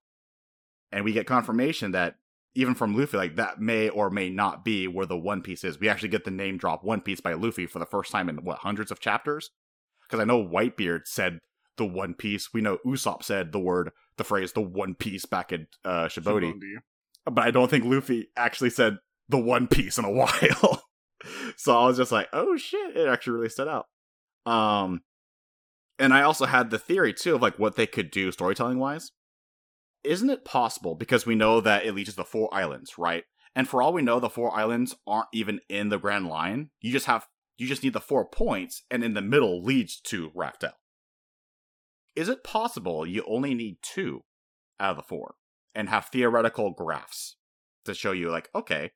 And we get confirmation that even from Luffy, like that may or may not be where the One Piece is. We actually get the name drop One Piece by Luffy for the first time in what hundreds of chapters. Because I know Whitebeard said the One Piece. We know Usopp said the word, the phrase, the One Piece back in uh, Shabondy. But I don't think Luffy actually said the One Piece in a while. so I was just like, oh shit, it actually really stood out. Um, and I also had the theory too of like what they could do storytelling wise. Isn't it possible because we know that it leads to the four islands, right? And for all we know, the four islands aren't even in the Grand Line. You just have you just need the four points, and in the middle leads to Raftel. Is it possible you only need two out of the four and have theoretical graphs to show you, like, okay,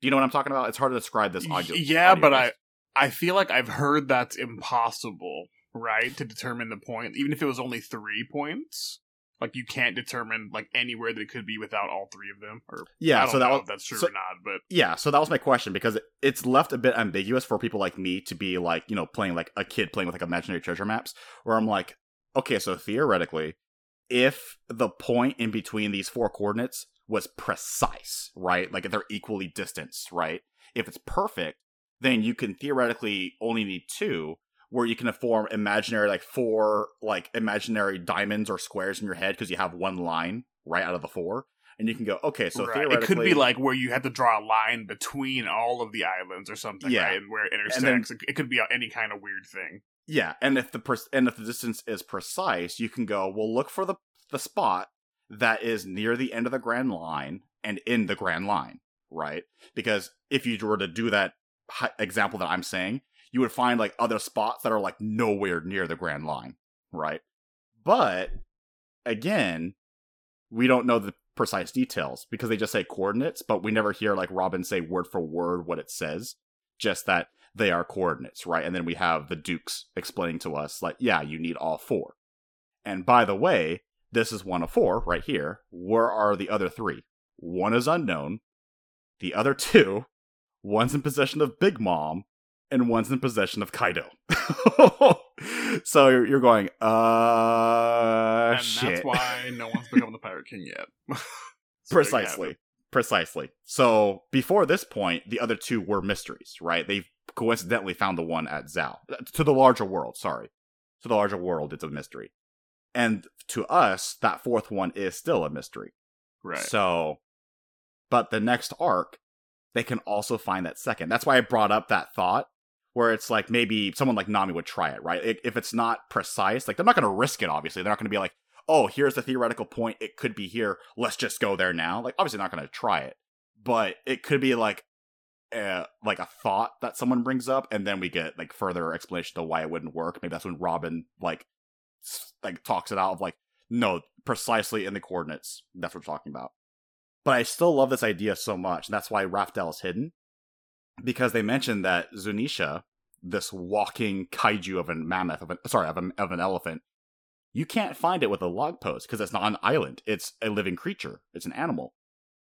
do you know what I'm talking about? It's hard to describe this audio.
Yeah,
audio
but I I feel like I've heard that's impossible, right? To determine the point, even if it was only three points. Like you can't determine like anywhere that it could be without all three of them. Or
yeah, so that was
that's true
so,
or not. But
yeah, so that was my question because it's left a bit ambiguous for people like me to be like you know playing like a kid playing with like imaginary treasure maps, where I'm like, okay, so theoretically, if the point in between these four coordinates was precise, right? Like if they're equally distanced, right? If it's perfect, then you can theoretically only need two, where you can form imaginary like four like imaginary diamonds or squares in your head because you have one line right out of the four. And you can go, okay, so
right.
theoretically,
it could be like where you have to draw a line between all of the islands or something,
Yeah.
right? And where it intersects.
then-
it, it could be any kind of weird thing.
Yeah, and if the per- and if the distance is precise, you can go. Well, look for the the spot that is near the end of the grand line and in the grand line, right? Because if you were to do that example that I'm saying, you would find like other spots that are like nowhere near the grand line, right? But again, we don't know the precise details because they just say coordinates, but we never hear like Robin say word for word what it says. Just that they are coordinates, right? And then we have the Dukes explaining to us, like, yeah, you need all four. And by the way, this is one of four right here. Where are the other three? One is unknown. The other two, one's in possession of Big Mom, and one's in possession of Kaido. so you're, going, uh,
and
shit.
that's why no one's become the Pirate King yet. So there you have
Precisely. Precisely. So before this point, the other two were mysteries, right? They coincidentally found the one at Zou. Uh, to the larger world, sorry. To the larger world, it's a mystery. And to us, that fourth one is still a mystery.
Right.
So, but the next arc, they can also find that second. That's why I brought up that thought where it's like maybe someone like Nami would try it, right? If it's not precise, like they're not going to risk it, obviously. They're not going to be like, oh, here's the theoretical point. It could be here. Let's just go there now. Like, obviously, not going to try it, but it could be like, uh, like a thought that someone brings up, and then we get like further explanation to why it wouldn't work. Maybe that's when Robin like like talks it out of like, no, precisely in the coordinates. That's what we're talking about. But I still love this idea so much, and that's why Raftel is hidden. Because they mentioned that Zunisha, this walking kaiju of a mammoth, of an sorry, of, a, of an elephant, you can't find it with a log post because it's not an island. It's a living creature. It's an animal.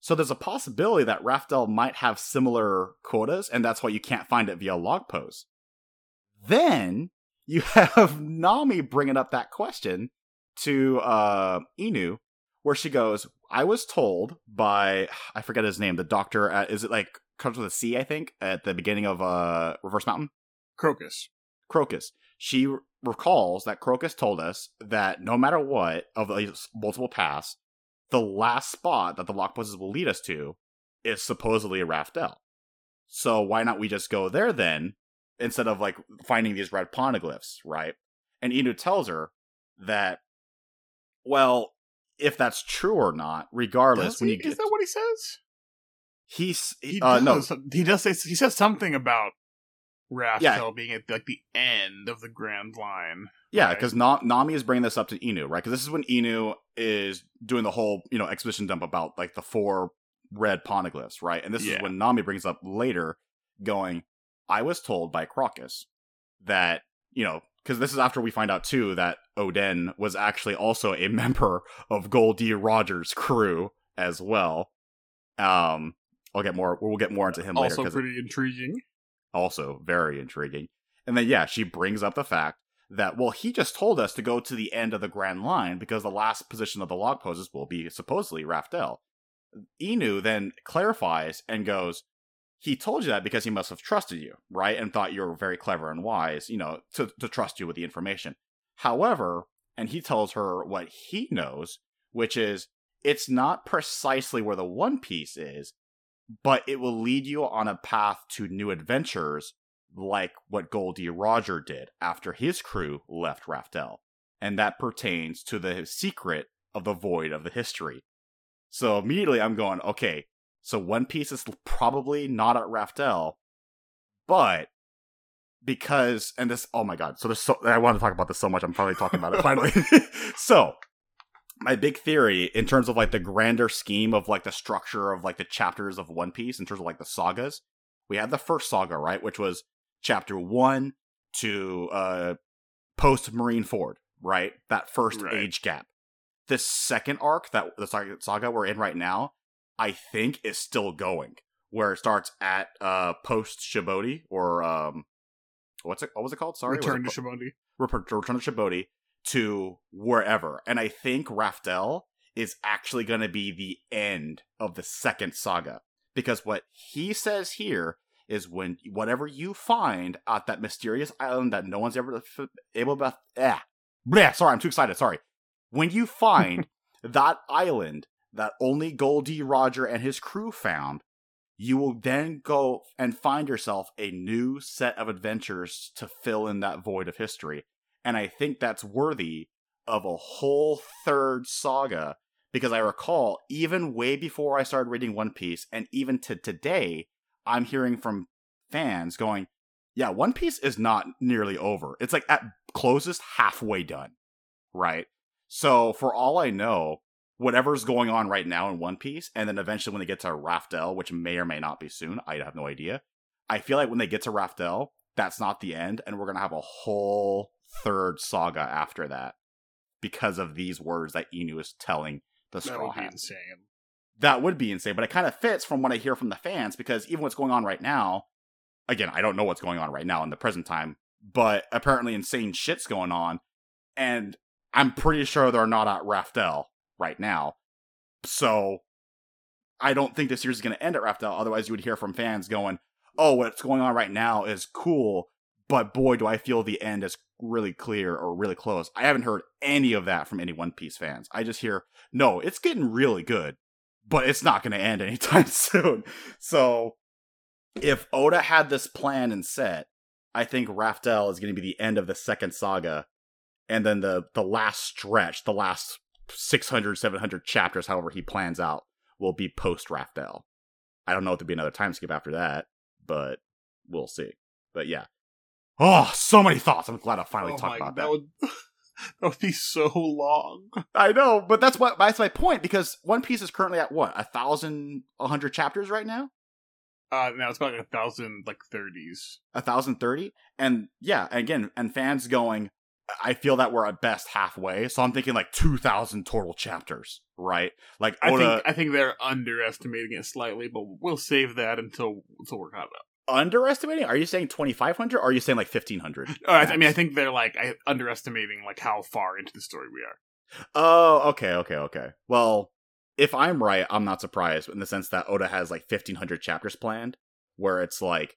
So there's a possibility that Raftel might have similar quotas, and that's why you can't find it via log post. Then you have Nami bringing up that question to uh, Inu, where she goes, "I was told by I forget his name, the doctor at is it like comes with a C, I think, at the beginning of uh, Reverse Mountain."
Crocus.
Crocus. She recalls that Crocus told us that no matter what of these multiple paths, the last spot that the log poses will lead us to is supposedly a Raftel. So why not we just go there then, instead of like finding these red poneglyphs, right? And Inu tells her that, well, if that's true or not, regardless,
Does
when
he?
you get
Is that what he says?
He's
He
uh, no.
He does say he says something about Raftel being at like the end of the Grand Line.
Yeah,
Right.
because Na- Nami is bringing this up to Inu, right? Because this is when Inu is doing the whole, you know, exposition dump about like the four red poneglyphs, right? And this
Yeah.
is when Nami brings up later, going, "I was told by Crocus that, you know, because this is after we find out too that Oden was actually also a member of Goldie Rogers' crew as well. Um, I'll get more. We'll get more into him later.
Also pretty intriguing.
Also very intriguing. And then yeah, she brings up the fact that well, he just told us to go to the end of the Grand Line because the last position of the log poses will be supposedly Raftel. Inu then clarifies and goes, he told you that because he must have trusted you, right? And thought you were very clever and wise, you know, to, to trust you with the information. However, and he tells her what he knows, which is it's not precisely where the One Piece is, but it will lead you on a path to new adventures like what Goldie Roger did after his crew left Raftel. And that pertains to the secret of the void of the history. So immediately I'm going, okay, so One Piece is probably not at Raftel, but because and this oh my god, so there's so I want to talk about this so much, I'm probably talking about it finally. so my big theory in terms of like the grander scheme of like the structure of like the chapters of One Piece in terms of like the sagas, we had the first saga, right, which was chapter one to uh post Marineford, right? That first
Right.
age gap. The second arc that the saga- saga we're in right now, I think is still going, where it starts at uh post Shabondy or um what's it what was it called? Sorry,
Return to Shabondy.
Return Return to Shabondy to wherever. And I think Raftel is actually going to be the end of the second saga. Because what he says here is when whatever you find at that mysterious island that no one's ever f- able to. Ah, bleh, sorry, I'm too excited. Sorry. When you find that island that only Goldie Roger and his crew found, you will then go and find yourself a new set of adventures to fill in that void of history. And I think that's worthy of a whole third saga because I recall even way before I started reading One Piece and even to today, I'm hearing from fans going, yeah, One Piece is not nearly over. It's like at closest halfway done, right? So for all I know, whatever's going on right now in One Piece, and then eventually when they get to Raftel, which may or may not be soon, I have no idea. I feel like when they get to Raftel, that's not the end, and we're gonna have a whole third saga after that because of these words that Inu is telling the
That
Straw
be insane.
that would be insane. But it kind of fits from what I hear from the fans because even what's going on right now, again, I don't know what's going on right now in the present time, but apparently insane shit's going on, and I'm pretty sure they're not at Raftel right now. So I don't think the series is going to end at Raftel. Otherwise, you would hear from fans going, "Oh, what's going on right now is cool." But boy, do I feel the end is really clear or really close. I haven't heard any of that from any One Piece fans. I just hear, no, it's getting really good but it's not going to end anytime soon. So, if Oda had this plan and set, I think Raftel is going to be the end of the second saga, and then the the last stretch, the last 600, 700 chapters, however he plans out, will be post Raftel. I don't know if there'll be another time skip after that, but we'll see. But yeah. Oh, so many thoughts. I'm glad I finally
oh
talked about
that
that.
would that would be so long.
I know, but that's what that's my point because One Piece is currently at what a thousand, a hundred chapters right now,
Uh, now it's about like a thousand like thirties.
a thousand thirty, and yeah, again, and fans going. I feel that we're at best halfway, so I'm thinking like two thousand total chapters, right? Like
I think I think they're underestimating it slightly, but we'll save that until until we're caught up.
Underestimating. Are you saying twenty five hundred? Or are you saying like fifteen hundred?
Uh, I, I mean, I think they're like I, underestimating like how far into the story we are.
Oh, okay, okay, okay. Well, if I'm right, I'm not surprised in the sense that Oda has like 1500 chapters planned, where it's like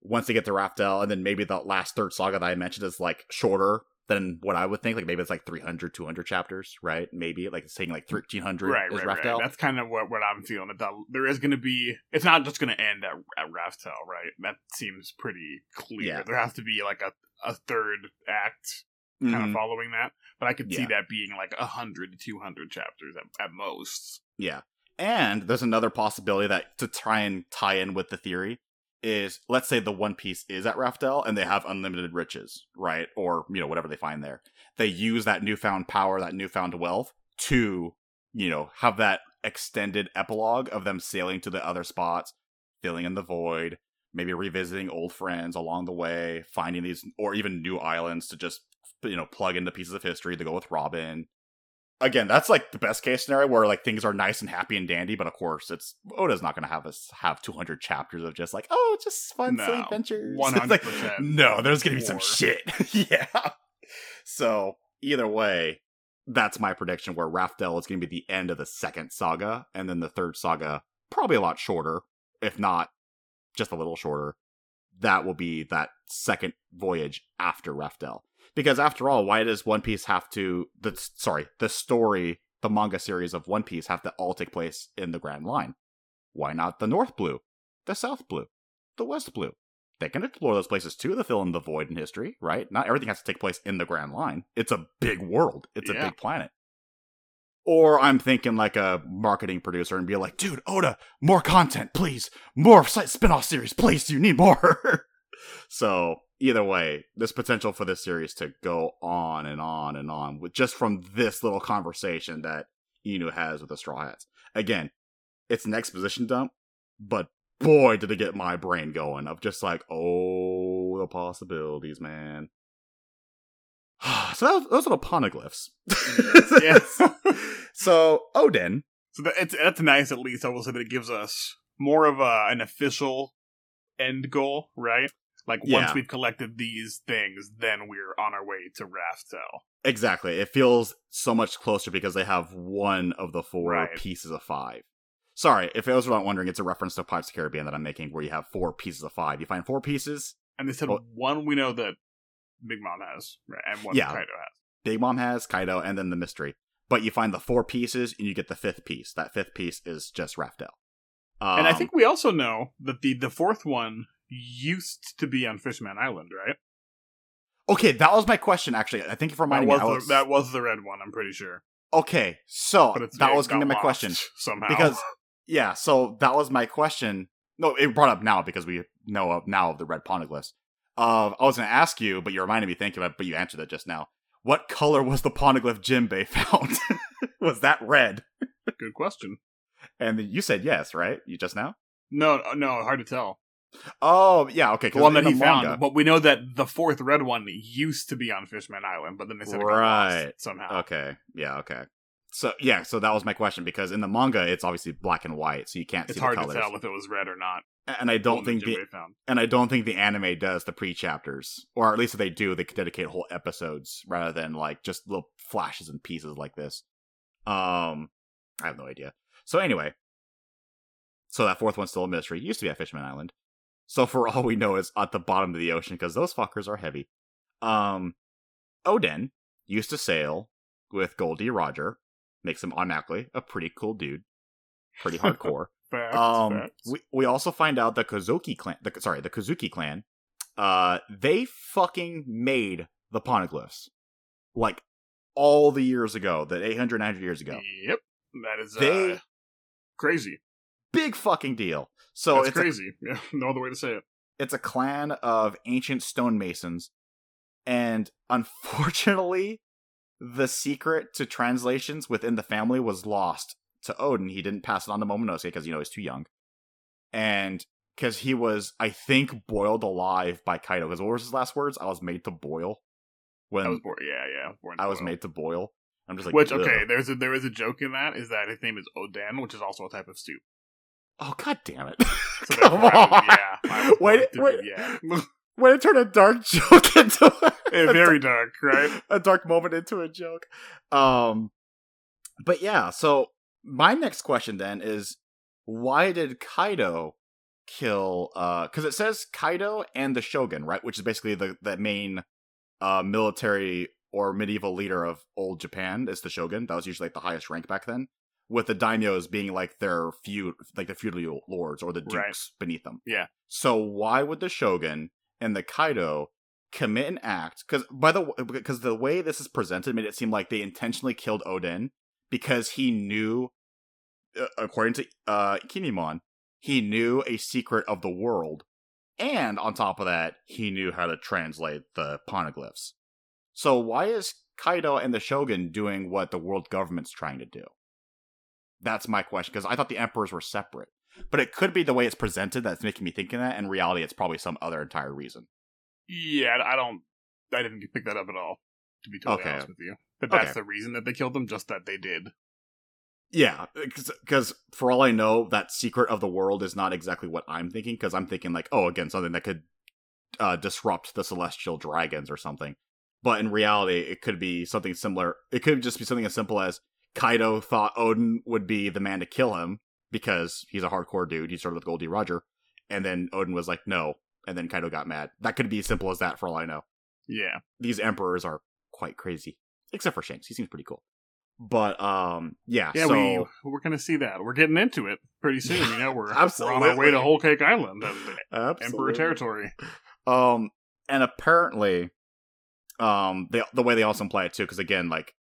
once they get to Raftel, and then maybe the last third saga that I mentioned is like shorter than what I would think. Like maybe it's like 300, 200 chapters, right? Maybe like it's saying like 1300
Right,
is
right,
Raftel.
right. That's kind of what, what I'm feeling. That there is going to be. It's not just going to end at at Raftel, right? That seems pretty clear.
Yeah.
There has to be like a a third act kind
Mhm.
of following that. But I could see that being like a hundred to two hundred chapters at, at most.
Yeah. And there's another possibility that to try and tie in with the theory is let's say the One Piece is at Raftel and they have unlimited riches, right? Or, you know, whatever they find there. They use that newfound power, that newfound wealth to, you know, have that extended epilogue of them sailing to the other spots, filling in the void, maybe revisiting old friends along the way, finding these or even new islands to just you know plug into pieces of history to go with Robin. Again, that's like the best case scenario where like things are nice and happy and dandy, but of course, it's Oda's not going to have us have 200 chapters of just like oh, just fun
No,
silly adventures.
100%.
No, there's going to be some shit. yeah. So either way, that's my prediction. Where Raftel is going to be the end of the second saga, and then the third saga probably a lot shorter, if not just a little shorter. That will be that second voyage after Raftel. Because after all, why does One Piece have to the sorry, the story, the manga series of One Piece have to all take place in the Grand Line? Why not the North Blue, the South Blue, the West Blue? They can explore those places too to fill in the void in history, right? Not everything has to take place in the Grand Line. It's a big world. It's a big planet. Or I'm thinking like a marketing producer and be like, dude, Oda, more content, please. More spin off series, please. You need more. so, either way, there's potential for this series to go on and on and on with just from this little conversation that Inu has with the Straw Hats. Again, it's an exposition dump, but boy, did it get my brain going of just like, oh, the possibilities, man. so that was, those are the poneglyphs.
Mm, yes.
so Odin,
So that, it's, that's nice, at least. I will say that it gives us more of a, an official end goal, right? Like once we've collected these things, then we're on our way to Raftel.
exactly, it feels so much closer because they have one of the four
Right.
pieces of five. Sorry, if those were not wondering, it's a reference to Pirates of the Caribbean that I'm making, where you have four pieces of five. You find four pieces.
And they said
Well-
one we know that Big Mom has, right? And one
Yeah.
Kaido has.
Big Mom has Kaido, and then the mystery. But you find the four pieces, and you get the fifth piece. That fifth piece is just Raftel. Um,
and I think we also know that the, the fourth one used to be on Fishman Island, right?
okay, that was my question. Actually, I think you for
That was,
me.
The, that was the red one, I'm pretty sure.
okay, so that was going to be my question.
somehow.
because yeah so that was my question no it brought up now because we know of now of the red poneglyphs uh, i was going to ask you but you reminded me thinking about but you answered it just now what color was the poneglyph jimbei found was that red
good question.
and you said yes right you just now
No, no, hard to tell.
Oh yeah okay
The one that he found,
manga-
but we know that the fourth red one used to be on Fishman Island, but then they said
Right.
somehow.
okay yeah okay so yeah so that was my question because in the manga it's obviously black and white so you can't
It's
see
hard
the
to
colors
tell if it was red or not.
and i don't think the
found.
and I don't think the anime does the pre chapters, or at least if they do, they could dedicate whole episodes rather than like just little flashes and pieces like this. Um, I have no idea. So anyway, so that fourth one's still a mystery. It used to be at Fishman Island. So for all we know, it's at the bottom of the ocean because those fuckers are heavy. Um, Odin used to sail with Goldie Roger, makes him automatically a pretty cool dude, pretty hardcore.
Facts,
Um, we we also find out the Kozuki clan, the sorry, the Kazuki clan, uh, they fucking made the poneglyphs, like all the years ago, that 800, 900 years ago.
Yep, that is
They-
uh, crazy.
Big fucking deal. So
That's
it's a,
crazy. yeah, no other way to say it.
it's a clan of ancient stonemasons, and unfortunately, the secret to translations within the family was lost to Odin. He didn't pass it on to Momonosuke because you know he's too young, and because he was, I think, boiled alive by Kaido. Because what was his last words? I was made to boil. When
I was born. Yeah, yeah. Born
I was made to boil. I'm just like,
Which
"Ugh."
okay, there's a there is a joke in that is that his name is Oden, which is also a type of stew.
Oh god damn it!
So
Come
therefore, I was-
on.
yeah, I was
Wait, wait.
yeah,
Way to turn a dark joke into a,
Yeah, very dark, right?
a dark moment into a joke. Um, but yeah. So my next question then is, why did Kaido kill? Uh, because it says Kaido and the Shogun, right? Which is basically the the main uh military or medieval leader of old Japan. Is the Shogun? That was usually like the highest rank back then. With the daimyos being like their feud, like the feudal lords or the dukes
Right.
beneath them.
Yeah.
So why would the Shogun and the Kaido commit an act? Because by the because the way this is presented made it seem like they intentionally killed Odin because he knew uh, according to uh, Kinemon, he knew a secret of the world, and on top of that, he knew how to translate the poneglyphs. So why is Kaido and the Shogun doing what the world government's trying to do? That's my question because I thought the emperors were separate, but it could be the way it's presented that's making me think of that. In reality, it's probably some other entire reason.
Yeah, I don't. I didn't pick that up at all. To be totally
Okay.
honest with you, but that's
Okay.
the reason that they killed them. Just that they did.
Yeah, because for all I know, that secret of the world is not exactly what I'm thinking. Because I'm thinking like, oh, again, something that could uh, disrupt the celestial dragons or something. But in reality, it could be something similar. It could just be something as simple as Kaido thought Odin would be the man to kill him because he's a hardcore dude. He started with Goldie Roger, and then Odin was like, no, and then Kaido got mad. That could be as simple as that for all I know
Yeah,
these emperors are quite crazy, except for Shanks. He seems pretty cool. But um, yeah.
yeah.
so
we we're gonna see that. We're getting into it pretty soon. You know, we're, we're on our way to Whole Cake Island and Emperor territory.
Um, and apparently, um, they, the way they also play it too, because again, like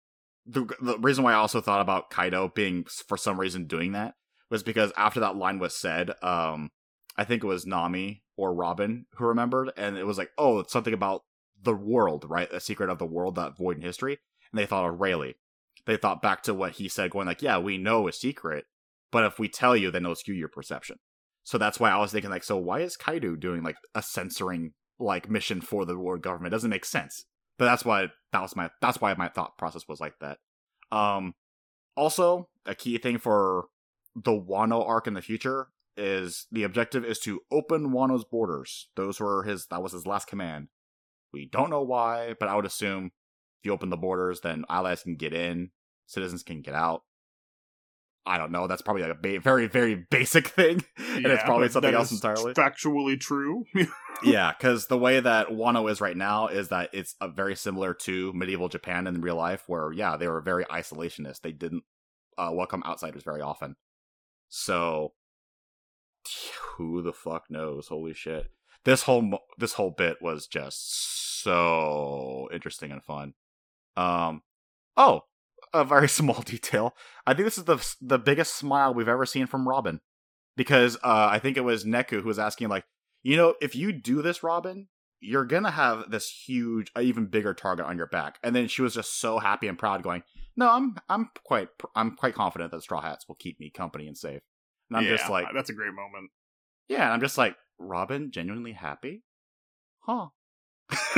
the the reason why I also thought about Kaido being for some reason doing that was because after that line was said, um, I think it was Nami or Robin who remembered, and it was like, oh, it's something about the world, right? A secret of the world, that void in history, and they thought of Rayleigh. They thought back to what he said, going like, yeah, we know a secret, but if we tell you, then it'll skew your perception. So that's why I was thinking like, so why is Kaido doing like a censoring like mission for the world government? It doesn't make sense. But that's why that was my that's why my thought process was like that. Um also a key thing for the Wano arc in the future is the objective is to open Wano's borders. Those were his that was his last command. We don't know why, but I would assume if you open the borders, then allies can get in, citizens can get out. I don't know. That's probably like a ba- very, very basic thing, and it's probably something else entirely.
Factually true.
yeah, because the way that Wano is right now is that it's a very similar to medieval Japan in real life, where yeah, they were very isolationist. They didn't uh, welcome outsiders very often. So, who the fuck knows? Holy shit! This whole this whole bit was just so interesting and fun. Um, oh, a very small detail. I think this is the the biggest smile we've ever seen from Robin, because uh, I think it was Neko who was asking like you know, if you do this, Robin, you're gonna have this huge, even bigger target on your back. And then she was just so happy and proud, going, "No, I'm, I'm quite, I'm quite confident that Straw Hats will keep me company and safe." And I'm
Yeah,
just like,
that's a great moment.
yeah, and I'm just like, Robin, genuinely happy, huh?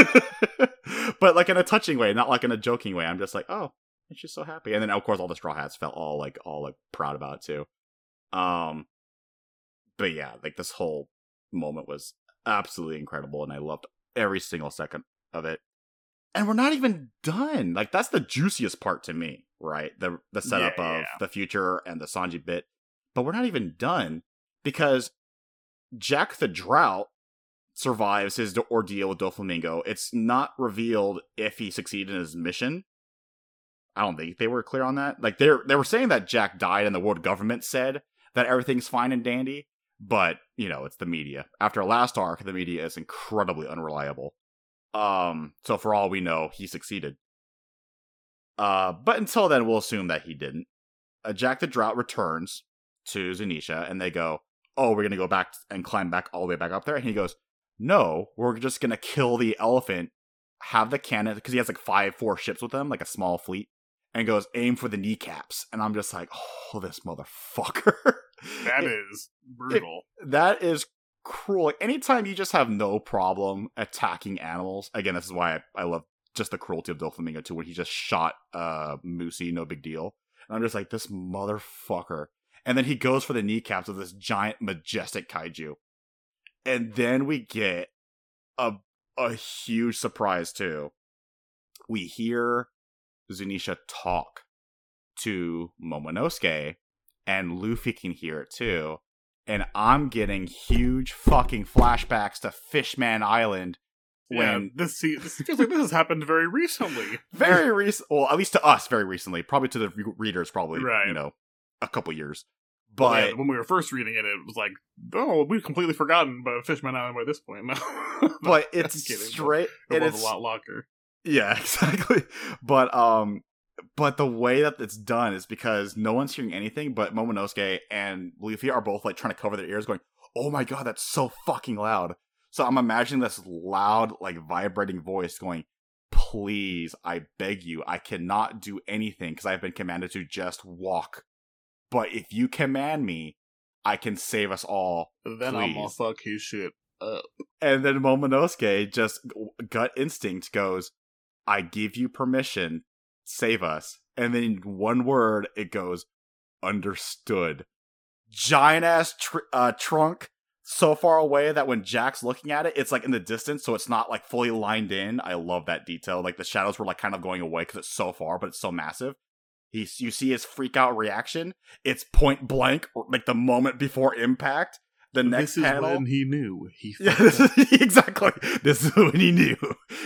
but like in a touching way, not like in a joking way. I'm just like, oh, and she's so happy. And then of course all the Straw Hats felt all like, all like proud about it too. Um, but yeah, like this whole moment was absolutely incredible, and I loved every single second of it. And we're not even done. Like that's the juiciest part to me, right? The the setup
Yeah,
of
yeah.
the future and the Sanji bit. But we're not even done because Jack the Drought survives his ordeal with Doflamingo. It's not revealed if he succeeded in his mission. I don't think they were clear on that. Like they they were saying that Jack died and the world government said that everything's fine and dandy, but you know, it's the media. After last arc, the media is incredibly unreliable. Um, so for all we know, he succeeded. Uh, but until then, we'll assume that he didn't. Uh, Jack the Drought returns to Zunisha, and they go, "Oh, we're gonna go back and climb back all the way back up there." And he goes, "No, we're just gonna kill the elephant, have the cannon because he has like five, four ships with him, like a small fleet." And goes aim for the kneecaps, and I'm just like, oh, this motherfucker.
That is brutal.
that is cruel. Like, anytime you just have no problem attacking animals, again, this is why I, I love just the cruelty of Doflamingo too, when he just shot uh Moosey, no big deal. And I'm just like, this motherfucker. And then he goes for the kneecaps of this giant, majestic kaiju. And then we get a a huge surprise too. We hear Zunisha talk to Momonosuke, and Luffy can hear it too. And I'm getting huge fucking flashbacks to Fishman Island
yeah,
when
this, see, this feels like this has happened very recently.
very recent, well, at least to us, very recently. Probably to the re- readers, probably
Right.
you know, a couple years. But
yeah, when we were first reading it, it was like, oh, we've completely forgotten about Fishman Island by this point. No.
but it's straight.
It
and
was
it's
a lot locker.
Yeah, exactly. But um but the way that it's done is because no one's hearing anything, but Momonosuke and Luffy are both like trying to cover their ears, going, "Oh my god, that's so fucking loud." So I'm imagining this loud, like vibrating voice going, "Please, I beg you, I cannot do anything because I've been commanded to just walk. But if you command me, I can save us all."
Then I'm gonna fuck his shit up.
And then Momonosuke just gut instinct goes, I give you permission, save us. And then one word, it goes, understood. Giant ass tr- uh, trunk so far away that when Jack's looking at it, it's like in the distance, so it's not like fully lined in. I love that detail. Like the shadows were like kind of going away because it's so far, but it's so massive. He's, you see his freak out reaction. It's point blank, like the moment before impact. The next
this is
panel,
when he knew he.
yeah, this is, exactly. This is when he knew.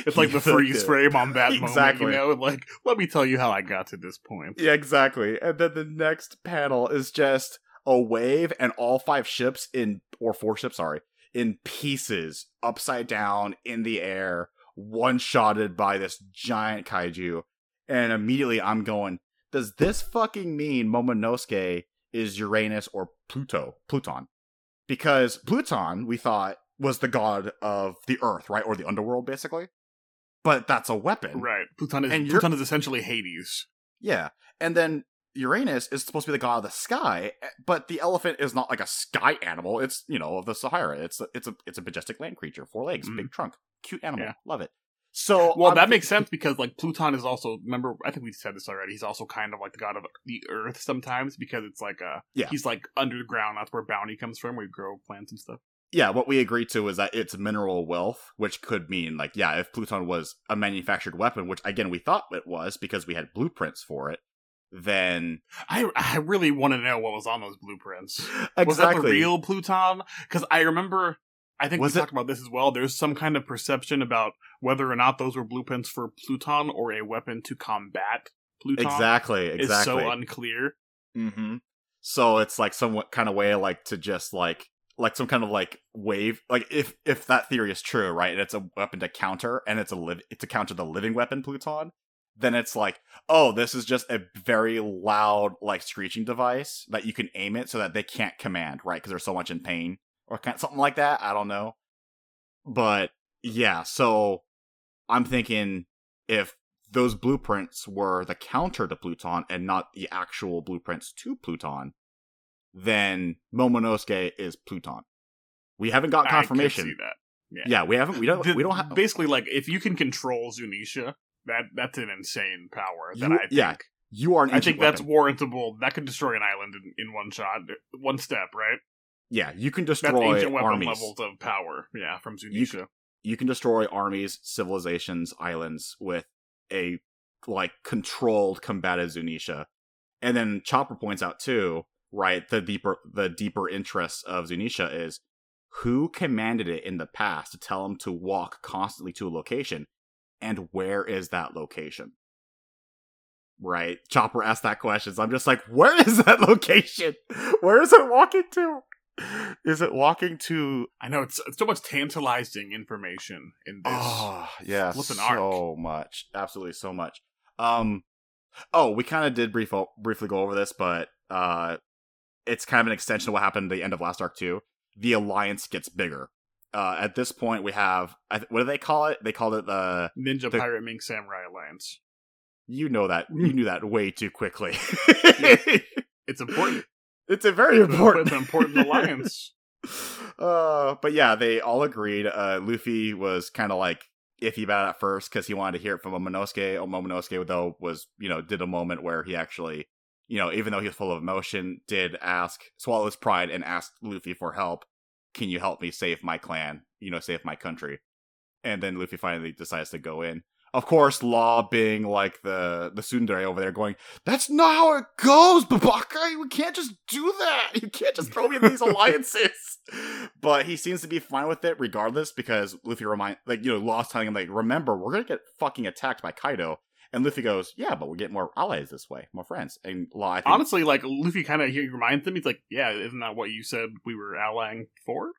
It's
He
like the freeze
it.
frame on that
Exactly.
moment, you know? Like, let me tell you how I got to this point.
Yeah, exactly. And then the next panel is just a wave and all five ships in, or four ships, sorry, in pieces, upside down in the air, one shotted by this giant kaiju. And immediately I'm going, does this fucking mean Momonosuke is Uranus or Pluto? Pluton? Because Pluton, we thought, was the god of the earth, right? Or the underworld, basically. But that's a weapon.
Right. Pluton is,
And
Pluton is essentially Hades.
Yeah. And then Uranus is supposed to be the god of the sky, eh, but the elephant is not like a sky animal. It's, you know, of the Sahara. It's a, it's a it's a majestic land creature, four legs,
Mm.
big trunk, cute animal.
Yeah.
Love it. So
Well,
I'm
that makes sense because, like, Pluton is also, remember, I think we said this already, he's also kind of like the god of the earth sometimes because it's like, uh,
Yeah.
he's like underground. That's where bounty comes from, where you grow plants and stuff.
Yeah, what we agreed to is that it's mineral wealth, which could mean like, yeah, if Pluton was a manufactured weapon, which again we thought it was because we had blueprints for it, then
I, I really want to know what was on those blueprints.
exactly
Was that the real Pluton? Because I remember, I think
Was
we
it-
talked about this as well. There's some kind of perception about whether or not those were blueprints for Pluton or a weapon to combat Pluton.
exactly
Is
exactly.
so unclear.
Mm-hmm. So it's like some kind of way, like to just like like some kind of like wave, like if if that theory is true, right? And it's a weapon to counter, and it's a live to counter the living weapon Pluton. Then it's like, oh, this is just a very loud, like screeching device that you can aim it so that they can't command, right? Because they're so much in pain or can't, something like that. I don't know, but yeah. So I'm thinking if those blueprints were the counter to Pluton and not the actual blueprints to Pluton, then Momonosuke is Pluton. We haven't got confirmation.
see that. Yeah.
Yeah, we haven't. We don't.
The-
we don't have.
basically like if you can control Zunisha, that that's an insane power. That
You-
I think.
yeah, You are
I think that's warrantable. That could destroy an island in, in one shot, one step, right?
Yeah, you can
That's
destroy
ancient weapon
armies.
levels of power. Yeah, from
You-
Zunisha.
You can destroy armies, civilizations, islands with a like controlled combative Zunisha. And then Chopper points out too, right? The deeper the deeper interest of Zunisha is who commanded it in the past to tell him to walk constantly to a location, and where is that location? Right? Chopper asked that question. So I'm just like, where is that location? Where is it walking to? Is it walking to
I know it's, it's so much tantalizing information in this.
Oh, yeah, so much, absolutely so much. Um, oh, we kind of did brief briefly go over this, but uh, it's kind of an extension of what happened at the end of last arc too. The alliance gets bigger. Uh, at this point, we have what do they call it? They called it the.
Ninja
the-
Pirate Mink Samurai Alliance.
You know that you knew that way too quickly.
It's important.
It's a very important,
It's an important alliance.
uh, but yeah, they all agreed. Uh, Luffy was kind of like iffy about it at first because he wanted to hear it from Momonosuke. Oh, Momonosuke though was you know did a moment where he actually you know even though he was full of emotion did ask swallow his pride and asked Luffy for help. Can you help me save my clan? You know, save my country. And then Luffy finally decides to go in. Of course, Law being like the the tsundere over there, going, "That's not how it goes, Babaka. You can't just do that. You can't just throw me in these alliances." But he seems to be fine with it, regardless, because Luffy remind like you know Law's telling him like, "Remember, we're gonna get fucking attacked by Kaido." And Luffy goes, "Yeah, but we get more allies this way, more friends." And Law, I think,
Honestly, like Luffy kind of he reminds him. He's like, "Yeah, isn't that what you said we were allying for?"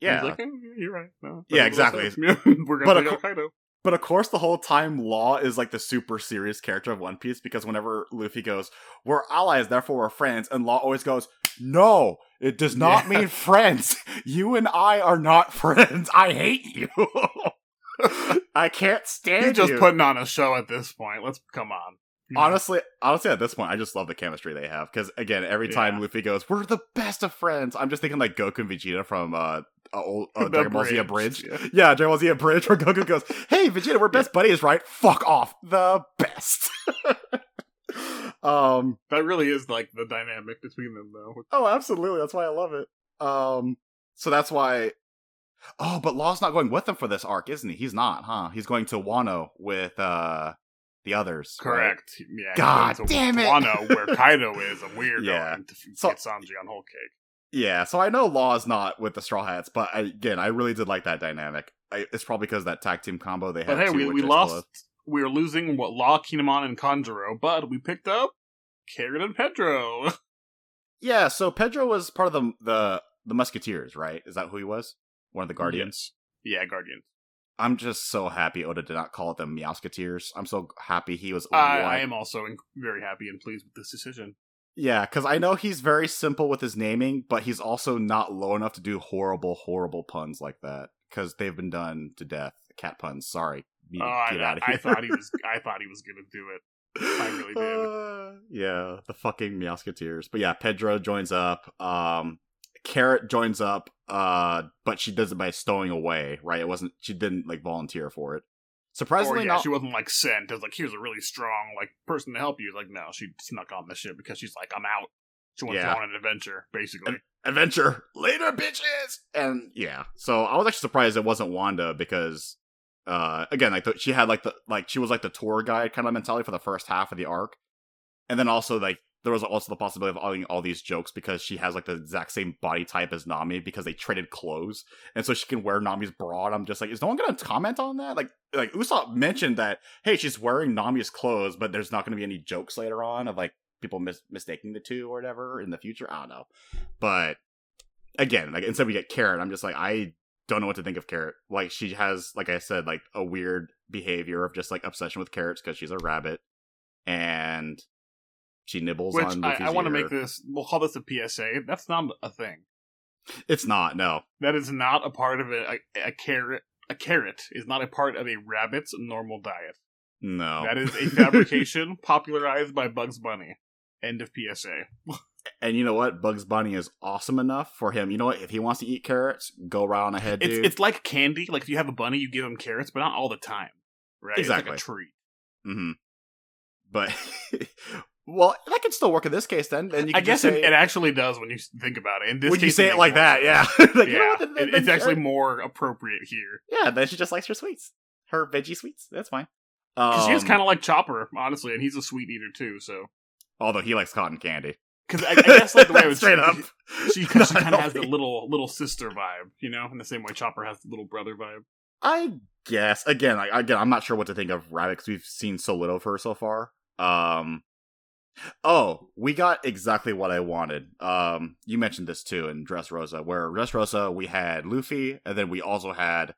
Yeah,
he's like, "Eh, "You're right." No,
Yeah,
that's what I
exactly.
We're gonna
of
take out Kaido.
But of course, the whole time, Law is like the super serious character of One Piece because whenever Luffy goes, "We're allies, therefore we're friends," and Law always goes, "No, it does not
Yeah.
mean friends. You and I are not friends. I hate you. I can't stand
He's just
you."
Just putting on a show at this point. Let's come on.
Honestly, honestly, at this point, I just love the chemistry they have because again, every time
Yeah.
Luffy goes, "We're the best of friends," I'm just thinking like Goku and Vegeta from uh, uh old uh, Dragon Ball Z Abridged.
Yeah.
Yeah, Dragon Ball Z Abridged, where Goku goes, "Hey, Vegeta, we're best buddies, right? Fuck off, the best." um.
That really is like the dynamic between them, though.
Oh, absolutely. That's why I love it. Um. So that's why. Oh, but Law's not going with them for this arc, isn't he? He's not, huh? He's going to Wano with uh the others. right?
Correct. Yeah.
God
he goes to
damn it.
Wano, where Kaido is, and we're
Yeah.
going to
So-
get Sanji on Whole Cake.
Yeah, so I know Law's not with the Straw Hats, but I, again, I really did like that dynamic. I, it's probably because that tag team combo they had.
But hey, we, we lost.
love.
We were losing what Law, Kin'emon, and Kanjuro, but we picked up Karen and Pedro.
Yeah, so Pedro was part of the the the Musketeers, right? Is that who he was? One of the Guardians.
Yeah, Guardian.
I'm just so happy Oda did not call them Meowsketeers. I'm so happy he was.
I, I am also very happy and pleased with this decision.
Yeah, because I know he's very simple with his naming, but he's also not low enough to do horrible, horrible puns like that. Because they've been done to death. Cat puns. Sorry.
Oh, I,
get out of
I thought he was. I thought he was gonna do it. I really did.
Uh, yeah, the fucking Meowsketeers. But yeah, Pedro joins up. Um, Carrot joins up. Uh, but she does it by stowing away. Right? It wasn't. She didn't like volunteer for it.
Or
Surprisingly,
yeah,
not.
she wasn't like sent as like here's a really strong like person to help you. Like no, she snuck on the ship because she's like I'm out. She wants
Yeah.
to go on an adventure, basically.
adventure later, bitches. And yeah, so I was actually surprised it wasn't Wanda because, uh, again, like the, she had like the like she was like the tour guide kind of mentality for the first half of the arc, and then also like there was also the possibility of all, all these jokes because she has like the exact same body type as Nami because they traded clothes, and so she can wear Nami's bra. And I'm just like, is no one gonna comment on that? Like, like Usopp mentioned that hey, she's wearing Nami's clothes, but there's not gonna be any jokes later on of like people mis- mistaking the two or whatever in the future. I don't know, but again, like instead we get Carrot, I'm just like I don't know what to think of Carrot. Like she has, like I said, like a weird behavior of just like obsession with carrots because she's a rabbit, and she nibbles
Which
on.
I, I want to make this. We'll call this a PSA. That's not a thing.
It's not no.
That is not a part of a, a, a carrot. A carrot is not a part of a rabbit's normal diet.
No.
That is a fabrication popularized by Bugs Bunny. End of PSA.
and you know what? Bugs Bunny is awesome enough for him. You know what? If he wants to eat carrots, go right on ahead,
It's
dude.
it's like candy. Like if you have a bunny, you give him carrots, but not all the time. Right? It's
Exactly.
like a treat.
hmm But well, that could still work in this case. Then, then you
I guess
say,
it, it actually does when you think about it. In this
when
case,
you say it like that, yeah. Like, you know
yeah,
what? Then-
it-
then
it's actually more appropriate here
yeah. Then she just likes her sweets, her veggie sweets. That's fine.
because she is
Um,
kind of like Chopper, honestly, and he's a sweet eater too. So,
although he likes cotton candy.
because I, I guess like the way it was
straight up,
she, she kind of has the little little sister vibe, you know, in the same way Chopper has the little brother vibe.
I guess again, like again, I'm not sure what to think of Rabbit because we've seen so little of her so far. Um, oh, we got exactly what I wanted. Um, you mentioned this too in Dressrosa, where Dressrosa we had Luffy, and then we also had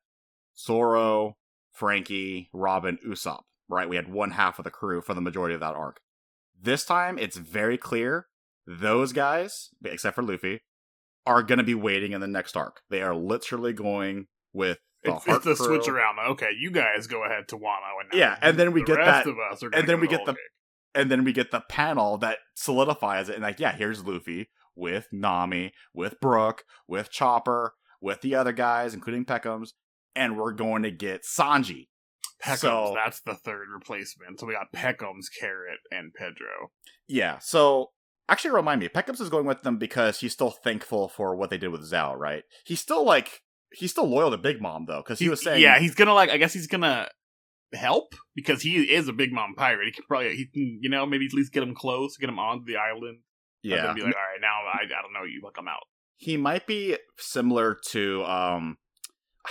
Zoro, Franky, Robin, Usopp. Right, we had one half of the crew for the majority of that arc. This time, it's very clear those guys, except for Luffy, are going to be waiting in the next arc. They are literally going with the
It's, it's a
Crew.
switch around. Okay, you guys go ahead to Wano, and
Yeah, and then we
the
get
rest
that-
of us are
and then we get the-. And then we get the panel that solidifies it and like yeah here's luffy with nami with Brook with chopper with the other guys including Pekoms and we're going to get sanji
Pekoms.
so-
that's the third replacement. So we got Pekoms, Carrot, and Pedro.
yeah so actually remind me Pekoms is going with them because he's still thankful for what they did with Zou right he's still like he's still loyal to big mom though because he was saying
yeah, he's gonna like. I guess he's gonna help because he is a big mom pirate. He can probably, he can, you know, maybe at least get him close, get him onto the island.
yeah
then be like, all right, now I, I don't know you, like I'm out.
he might be similar to um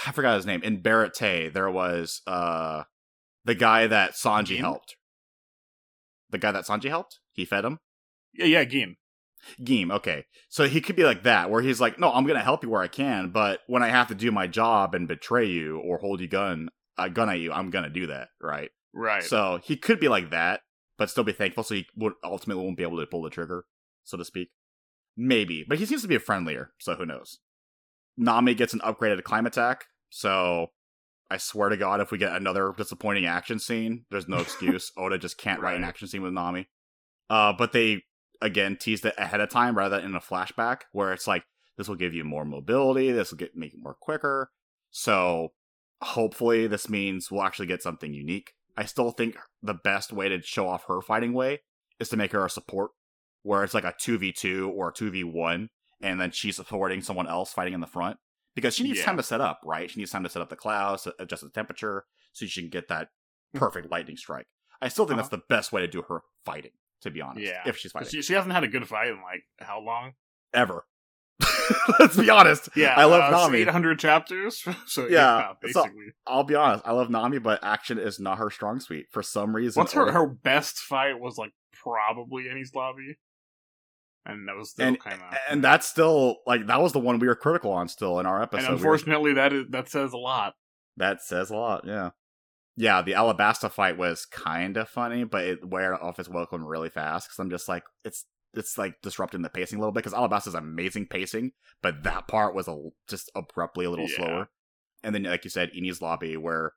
I forgot his name. In Baratie, there was uh the guy that Sanji helped. The guy that Sanji helped? He fed him?
Yeah, yeah, Gin.
Geem, okay. So he could be like that, where he's like, No, I'm gonna help you where I can, but when I have to do my job and betray you or hold you gun a gun at you, I'm gonna do that, right?
Right.
So he could be like that, but still be thankful. So he would ultimately won't be able to pull the trigger, so to speak. Maybe, but he seems to be a friendlier, so who knows? Nami gets an upgraded Clima-Tact, so I swear to God, if we get another disappointing action scene, there's no excuse. Oda just can't write an action scene with Nami. Uh, but they again teased it ahead of time rather than in a flashback, where it's like this will give you more mobility, this will get make it more quicker. So hopefully, this means we'll actually get something unique. I still think the best way to show off her fighting way is to make her a support, where it's like a two v two or a two v one, and then she's supporting someone else fighting in the front because she needs
Yeah.
time to set up, right? She needs time to set up the clouds, uh, adjust the temperature, so she can get that hmm. perfect lightning strike. I still think uh-huh. that's the best way to do her fighting, to be honest.
Yeah.
if she's fighting
she, she hasn't had a good fight in like how long?
ever. Let's be honest.
Yeah,
I love
uh,
Nami.
Eight hundred chapters. so
Yeah,
yeah,
so-
basically.
I'll be honest. I love Nami, but action is not her strong suite for some reason.
What's her
or-
her best fight was like probably Enies Lobby, and that was still
and
kind of
and that's still like that was the one we were critical on still in our episode.
and
We were-
unfortunately that is that says a lot.
that says a lot. Yeah, yeah. The Alabasta fight was kind of funny, but it wear off its welcome really fast because I'm just like it's it's like disrupting the pacing a little bit because Alabasta's amazing pacing, but that part was a just abruptly a little
Yeah.
slower. And then, like you said, Enies Lobby where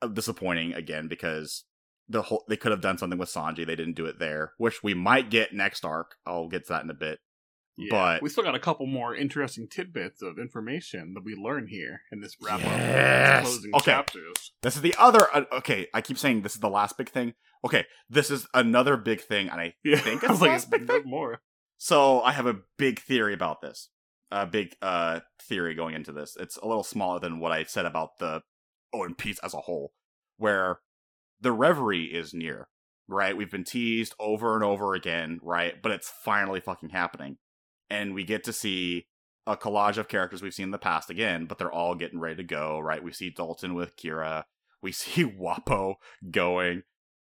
uh, disappointing again because the whole they could have done something with Sanji. They didn't do it there, which we might get next arc. I'll get to that in a bit.
Yeah.
But-
we still got a couple more interesting tidbits of information that we learn here in this wrap up,
Yes!
closing
Okay.
chapters.
This is the other. Uh, okay, I keep saying this is the last big thing. Okay, this is another big thing, and I
Yeah,
think it's the
like,
last big thing.
more.
So I have a big theory about this. A big uh theory going into this. It's a little smaller than what I said about the One Piece as a whole, where the reverie is near. Right, we've been teased over and over again, right? But it's finally fucking happening, and we get to see a collage of characters we've seen in the past again, but they're all getting ready to go. Right, we see Dalton with Kureha, we see Wapol going,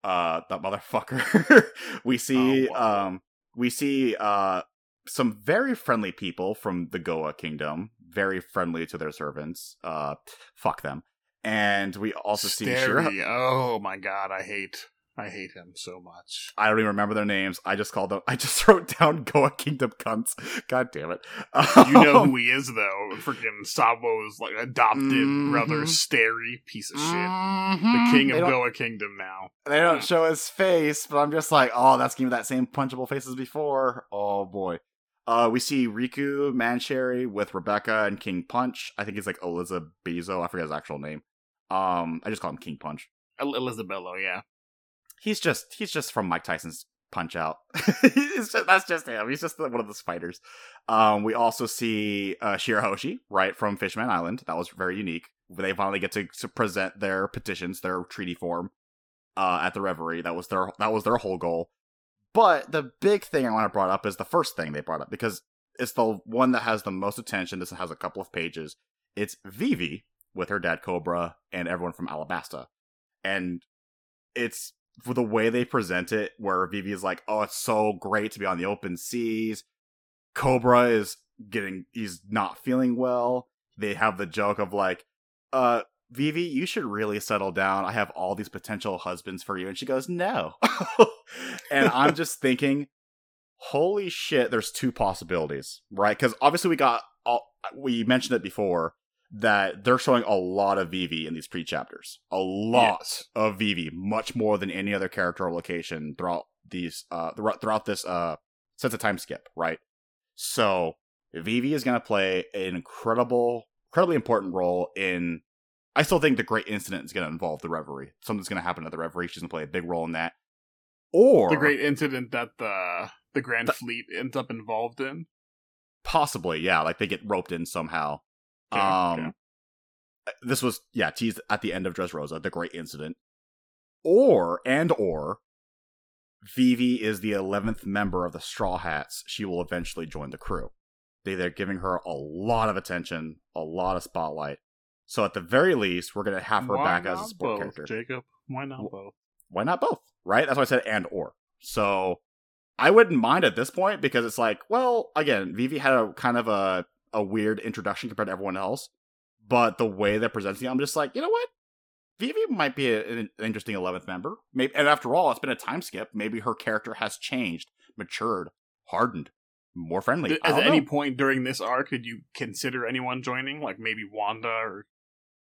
uh, that motherfucker. we see,
Oh, Wapol.
um, we see uh some very friendly people from the Goa kingdom, very friendly to their servants. Uh fuck them. And we also see Shira.
Oh my god, I hate I hate him so much.
I don't even remember their names. I just called them I just wrote down Goa Kingdom cunts. God damn it.
You know
Um,
who he is though. Freaking Sabo's like adopted
Mhm.
brother, Stelly, piece of shit.
mhm.
The king of Goa Kingdom now.
They don't show his face, but I'm just like, oh, that's giving that same punchable face as before. Oh boy. Uh, we see Riku Mansherry with Rebecca and King Punch. I think he's like Elizabeth Bezo. I forget his actual name. Um, I just call him King Punch.
El- Elizabello, yeah.
He's just he's just from Mike Tyson's Punch Out. Just- that's just him. He's just one of the spiders. Um, we also see uh, Shirahoshi, right from Fishman Island. That was very unique. They finally get to, to present their petitions, their treaty form, uh, at the Reverie. That was their that was their whole goal. But the big thing I want to brought up is the first thing they brought up because it's the one that has the most attention. This has a couple of pages. It's Vivi with her dad Cobra and everyone from Alabasta, and it's the way they present it, where Vivi is like, "Oh, it's so great to be on the open seas." Cobra is getting he's not feeling well. They have the joke of like, "Uh, Vivi, you should really settle down. I have all these potential husbands for you." And she goes, "No." and I'm just thinking, holy shit, there's two possibilities, right? Because obviously we got all we mentioned it before that they're showing a lot of Vivi in these pre chapters, a lot
Yes.
of Vivi, much more than any other character or location throughout these uh throughout, throughout this uh sense of time skip, right? So Vivi is going to play an incredible, incredibly important role in. I still think the Great Incident is going to involve the Reverie. Something's going to happen at the Reverie. She's going to play a big role in that. Or
The great incident that the the Grand Fleet ends up involved in.
possibly, yeah, like they get roped in somehow.
Okay,
um,
okay.
this was yeah teased at the end of Dressrosa, the Great Incident. Or and or Vivi is the eleventh member of the Straw Hats. She will eventually join the crew. They they're giving her a lot of attention, a lot of spotlight. So at the very least, we're gonna have her
Why
back as a support
both,
character.
Jacob. Why not both?
Why not both? Right? That's why I said and or. So I wouldn't mind at this point because it's like, well, again, Vivi had a kind of a a weird introduction compared to everyone else. But the way they're presenting it, I'm just like, you know what? Vivi might be a, an interesting eleventh member. Maybe, and after all, it's been a time skip. Maybe her character has changed, matured, hardened, more friendly.
At any point during this arc, did you consider anyone joining? Like maybe Wanda or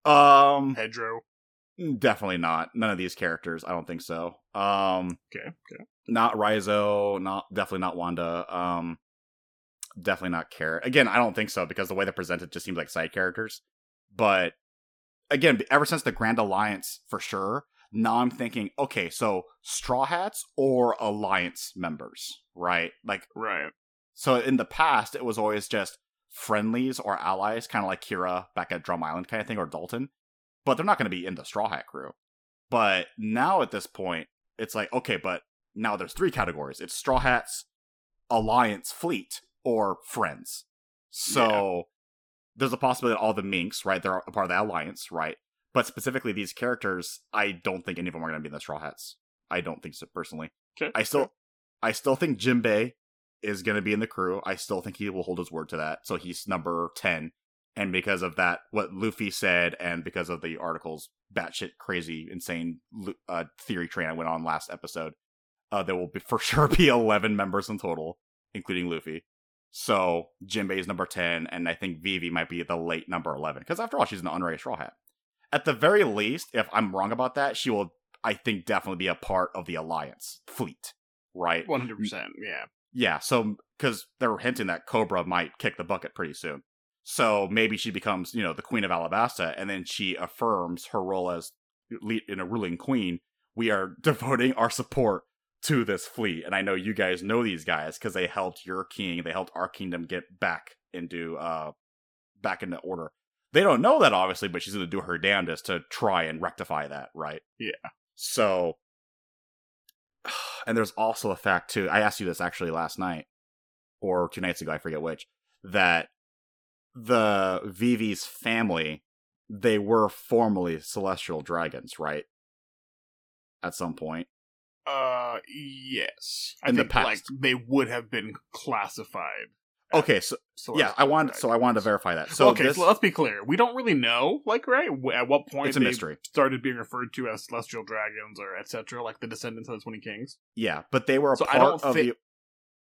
um
Pedro?
Definitely not. None of these characters. I don't think so. Um
Okay, okay.
Not Raizo, not definitely not Wanda. Um definitely not care. Again, I don't think so because the way they're presented just seems like side characters. But again, ever since the Grand Alliance for sure, now I'm thinking, okay, so Straw Hats or Alliance members, right? Like
Right.
so in the past, it was always just friendlies or allies, kind of like Kureha back at Drum Island kind of thing, or Dalton. But they're not going to be in the Straw Hat crew. But now at this point, it's like, okay, but now there's three categories it's Straw Hats, Alliance Fleet, or Friends. So there's a possibility that all the Minks, right, they're a part of the Alliance, right? But specifically these characters, I don't think any of them are going to be in the Straw Hats. I don't think so personally.
Okay.
I still
okay.
I still think Jinbei is going to be in the crew. I still think he will hold his word to that. So he's number 10. And because of that, what Luffy said, and because of the article's batshit crazy, insane uh, theory train I went on last episode, uh, there will be, for sure be 11 members in total, including Luffy. So Jinbei is number 10, and I think Vivi might be the late number 11. Because after all, she's an unraised Straw Hat. At the very least, if I'm wrong about that, she will, I think, definitely be a part of the Alliance fleet, right?
100%, yeah.
Yeah, so because they're hinting that Cobra might kick the bucket pretty soon. So maybe she becomes, you know, the queen of Alabasta, and then she affirms her role as lead in a ruling queen. We are devoting our support to this fleet, and I know you guys know these guys because they helped your king, they helped our kingdom get back into uh back into order. They don't know that obviously, but she's going to do her damnedest to try and rectify that, right?
Yeah.
So and there's also a fact too. I asked you this actually last night or two nights ago, I forget which, that the Vivi's family they were formerly celestial dragons, right? At some point.
Uh, yes. I
In the
think
past.
like they would have been classified.
Okay, so yeah, I wanted so I wanted to verify that. So
okay,
this,
so let's be clear. We don't really know, like, right? At what point
it's a
they
mystery.
started being referred to as celestial dragons or etc., like the descendants of the Twenty Kings.
Yeah, but they were a
So I
part
don't
of the.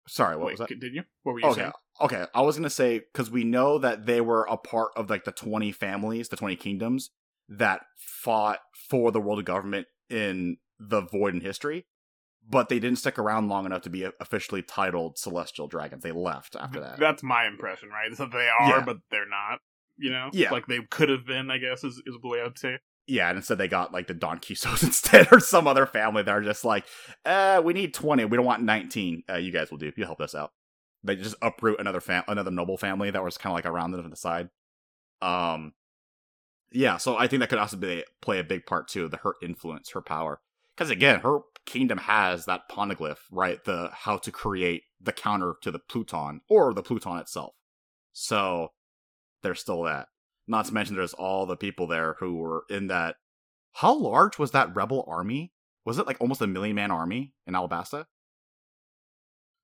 Sorry, what
Wait,
was that?
did you? What were you
Okay,
saying?
okay. I was gonna say because we know that they were a part of like the twenty families, the twenty kingdoms that fought for the world of government in the Void in history, but they didn't stick around long enough to be officially titled Celestial Dragons. They left after that.
That's my impression, right? So they are,
Yeah.
but they're not. You know,
Yeah.
like they could have been. I guess is is the way I'd say.
Yeah, and instead they got like the Donquixotes instead, or some other family that are just like, uh, we need twenty, we don't want nineteen. Uh, you guys will do. You help us out. They just uproot another fam- another noble family that was kind of like around them to the side. Um, yeah, so I think that could also be play a big part too. The her influence, her power, because again, her kingdom has that poneglyph, right? The how to create the counter to the Pluton or the Pluton itself. So there's still that. Not to mention there's all the people there who were in that. How large was that rebel army? Was it like almost a million man army in Alabasta?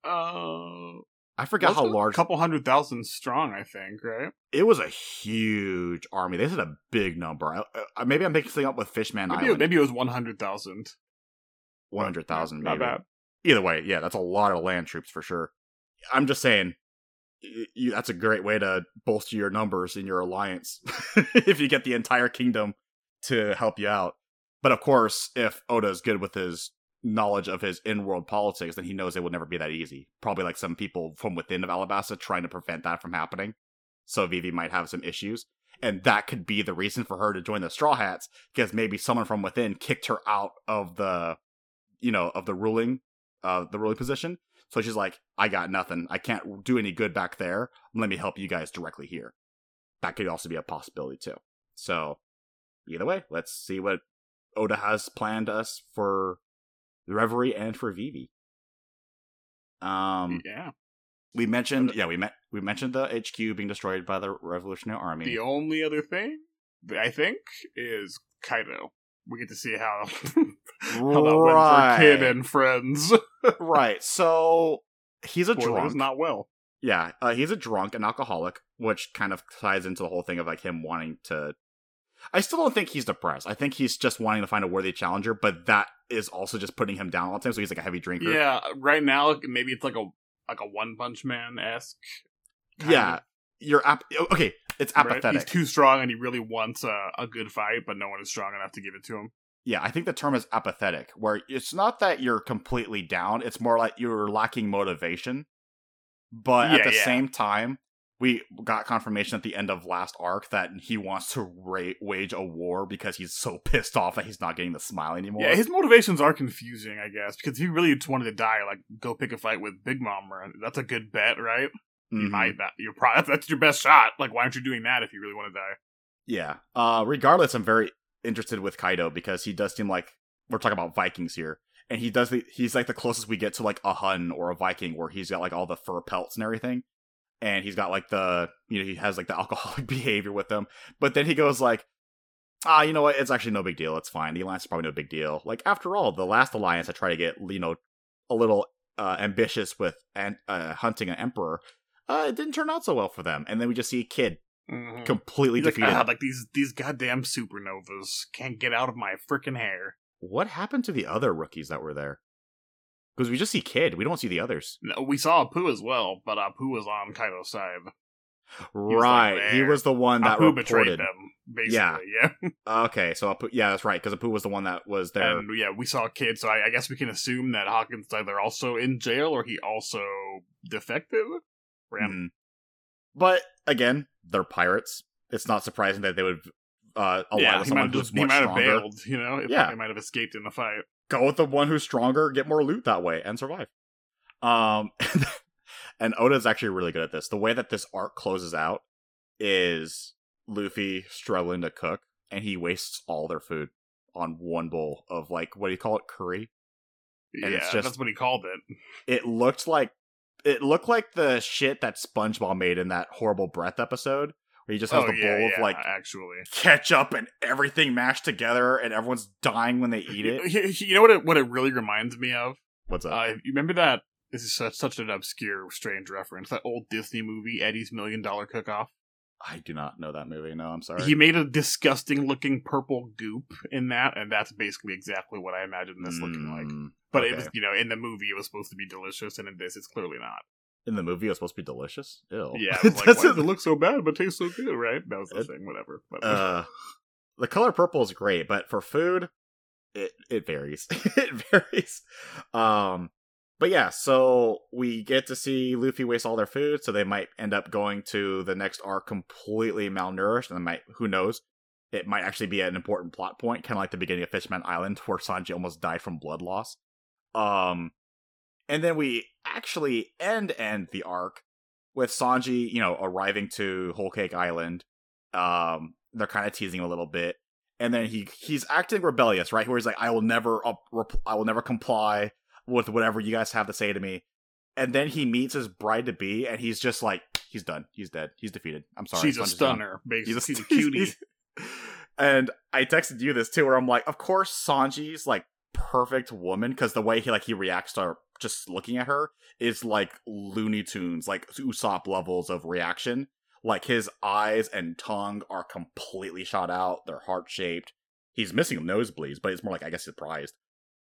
Uh,
I forgot how large.
A couple hundred thousand strong, I think. Right?
It was a huge army. They said a big number. I, I, maybe I'm mixing up with Fishman
Maybe it,
Island.
maybe it was one hundred thousand.
One hundred thousand,
Not bad.
Either way, yeah, that's a lot of land troops for sure. I'm just saying, you, that's a great way to bolster your numbers in your alliance if you get the entire kingdom to help you out. But of course, if Oda is good with his knowledge of his in-world politics, then he knows it will never be that easy. Probably like some people from within of Alabasta trying to prevent that from happening. So Vivi might have some issues. And that could be the reason for her to join the Straw Hats, because maybe someone from within kicked her out of the, you know, of the ruling, uh, the ruling position. So she's like, I got nothing. I can't do any good back there. Let me help you guys directly here. That could also be a possibility too. So either way, let's see what Oda has planned us for the Reverie and for Vivi. Um,
yeah.
we mentioned, yeah, we met, we mentioned the HQ being destroyed by the Revolutionary Army.
The only other thing I think is Kaido. We get to see how how that went for Kid and friends.
right. So he's a
Spoilers,
drunk.
not well.
Yeah, uh, he's a drunk, an alcoholic, which kind of ties into the whole thing of like him wanting to. I still don't think he's depressed. I think he's just wanting to find a worthy challenger, but that is also just putting him down all the time. So he's like a heavy drinker.
Yeah, right now maybe it's like a like a One Punch Man esque.
yeah. You're ap- okay. It's apathetic.
He's too strong, and he really wants a, a good fight, but no one is strong enough to give it to him.
Yeah, I think the term is apathetic, where it's not that you're completely down, it's more like you're lacking motivation. But at the
yeah.
same time, we got confirmation at the end of last arc that he wants to ra- wage a war because he's so pissed off that he's not getting the smile anymore.
Yeah, his motivations are confusing, I guess, because he really just wanted to die, like go pick a fight with Big Mom, or that's a good bet, right? You might that you're probably that's, your best shot. Like, why aren't you doing that if you really want to die?
Yeah. Uh, regardless, I'm very interested with Kaido because he does seem like we're talking about Vikings here, and he does the, he's like the closest we get to like a Hun or a Viking, where he's got like all the fur pelts and everything, and he's got like the you know he has like the alcoholic behavior with them, but then he goes like. Ah, you know what? It's actually no big deal. It's fine. The alliance is probably no big deal. Like after all, the last alliance I tried to get, you know, a little uh, ambitious with and uh, hunting an emperor. Uh, it didn't turn out so well for them. And then we just see a Kid
Mhm.
completely
He's like,
defeated.
"Ah, like these these goddamn supernovas can't get out of my freaking hair.
What happened to the other rookies that were there? Because we just see Kid, we don't see the others.
No, we saw Apoo as well, but Apoo was on Kaido's side. was, like,
right, he was the one that
Apoo betrayed them, basically. Yeah,
Okay, so Apoo, yeah, that's right, because Apoo was the one that was there.
and yeah, we saw Kid, so I, I guess we can assume that Hawkins either also in jail or he also defective.
Mhm. But again, they're pirates. It's not surprising that they would uh, ally
yeah,
with someone
might,
who's
just, he
much
might have
stronger.
bailed, you know. If
Yeah.
they might have escaped in the fight.
Go with the one who's stronger, get more loot that way, and survive. Um, and Oda's actually really good at this. The way that this arc closes out is Luffy struggling to cook, and he wastes all their food on one bowl of like what do you call it, curry? And
yeah,
it's just-
that's what he called it.
It looked like it looked like the shit that SpongeBob made in that horrible breath episode, where he just has
oh
the
yeah,
bowl
yeah,
of like
actually.
ketchup and everything mashed together, and everyone's dying when they eat it.
You, know what? It, what it really reminds me of.
What's up?
Uh, you remember that? This is such such an obscure, strange reference. That old Disney movie, Eddie's Million Dollar Cook Off.
I do not know that movie. No, I'm sorry.
He made a disgusting looking purple goop in that, and that's basically exactly what I imagine this looking like.
Mm,
But it was, you know, in the movie it was supposed to be delicious, and in this it's clearly not.
in the movie. It was supposed to be delicious. Ew.
Yeah, like,
Doesn't-
it look so bad but tastes so good, right? That was the
It-
thing, whatever. But
uh, the color purple is great, but for food, it it varies. it varies. Um, but yeah, so we get to see Luffy waste all their food, so they might end up going to the next arc completely malnourished, and might who knows. It might actually be an important plot point, kind of like the beginning of Fishman Island, where Sanji almost died from blood loss. Um, and then we actually end end the arc with Sanji, you know, arriving to Whole Cake Island. Um, they're kind of teasing a little bit, and then he he's acting rebellious, right? Where he's like, "I will never up, rep- I will never comply with whatever you guys have to say to me." And then he meets his bride to be, and he's just like, he's done, he's dead, he's defeated. I'm sorry,
she's a stunner, basically.
He's
She's a cutie.
and I texted you this too, where I'm like, of course Sanji's like perfect woman because the way he like he reacts to her just looking at her is like Looney Tunes, like Usopp levels of reaction. Like his eyes and tongue are completely shot out; they're heart shaped. He's missing nosebleeds, but it's more like I guess surprised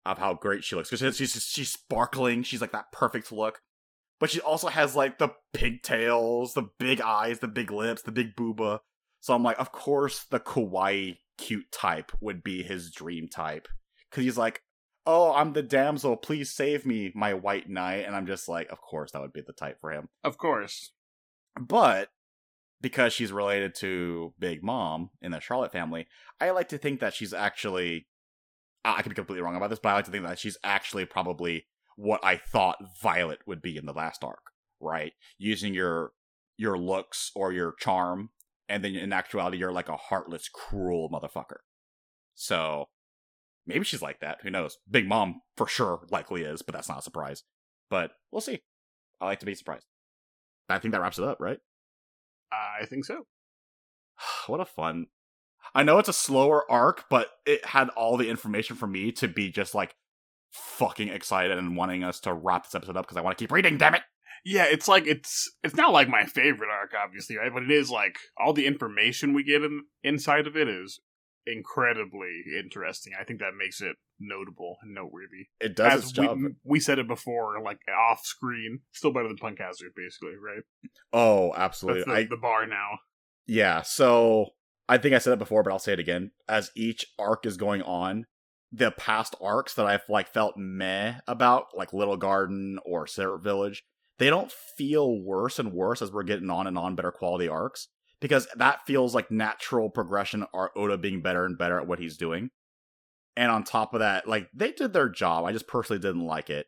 of how great she looks because she's she's, she's sparkling. She's like that perfect look, but she also has like the pigtails, the big eyes, the big lips, the big booba. So I'm like, of course, the kawaii cute type would be his dream type because he's like, oh, I'm the damsel, please save me, my white knight, and I'm just like, of course, that would be the type for him.
Of course.
But because she's related to Big Mom in the Charlotte family, I like to think that she's actually. I I could be completely wrong about this, but I like to think that she's actually probably what I thought Violet would be in the last arc, right? Using your your looks or your charm, and then in actuality, you're like a heartless, cruel motherfucker. So maybe she's like that. Who knows? Big Mom for sure likely is, but that's not a surprise. But we'll see. I like to be surprised. I think that wraps it up, right?
I think so.
what a fun i know it's a slower arc but it had all the information for me to be just like fucking excited and wanting us to wrap this episode up because i want to keep reading damn it
Yeah, it's like it's it's not like my favorite arc, obviously, right? But it is like all the information we get in, inside of it is incredibly interesting. I think that makes it notable and noteworthy.
It does
As
its job.
We, we said it before, like off screen, still better than Punk Hazard, basically, right?
oh, absolutely.
the,
I
the bar now.
Yeah, so I think I said it before, but I'll say it again. As each arc is going on, the past arcs that I've like felt meh about, like Little Garden or Syrup Village, they don't feel worse and worse as we're getting on and on better quality arcs. Because that feels like natural progression of Oda being better and better at what he's doing. And on top of that, like they did their job. I just personally didn't like it.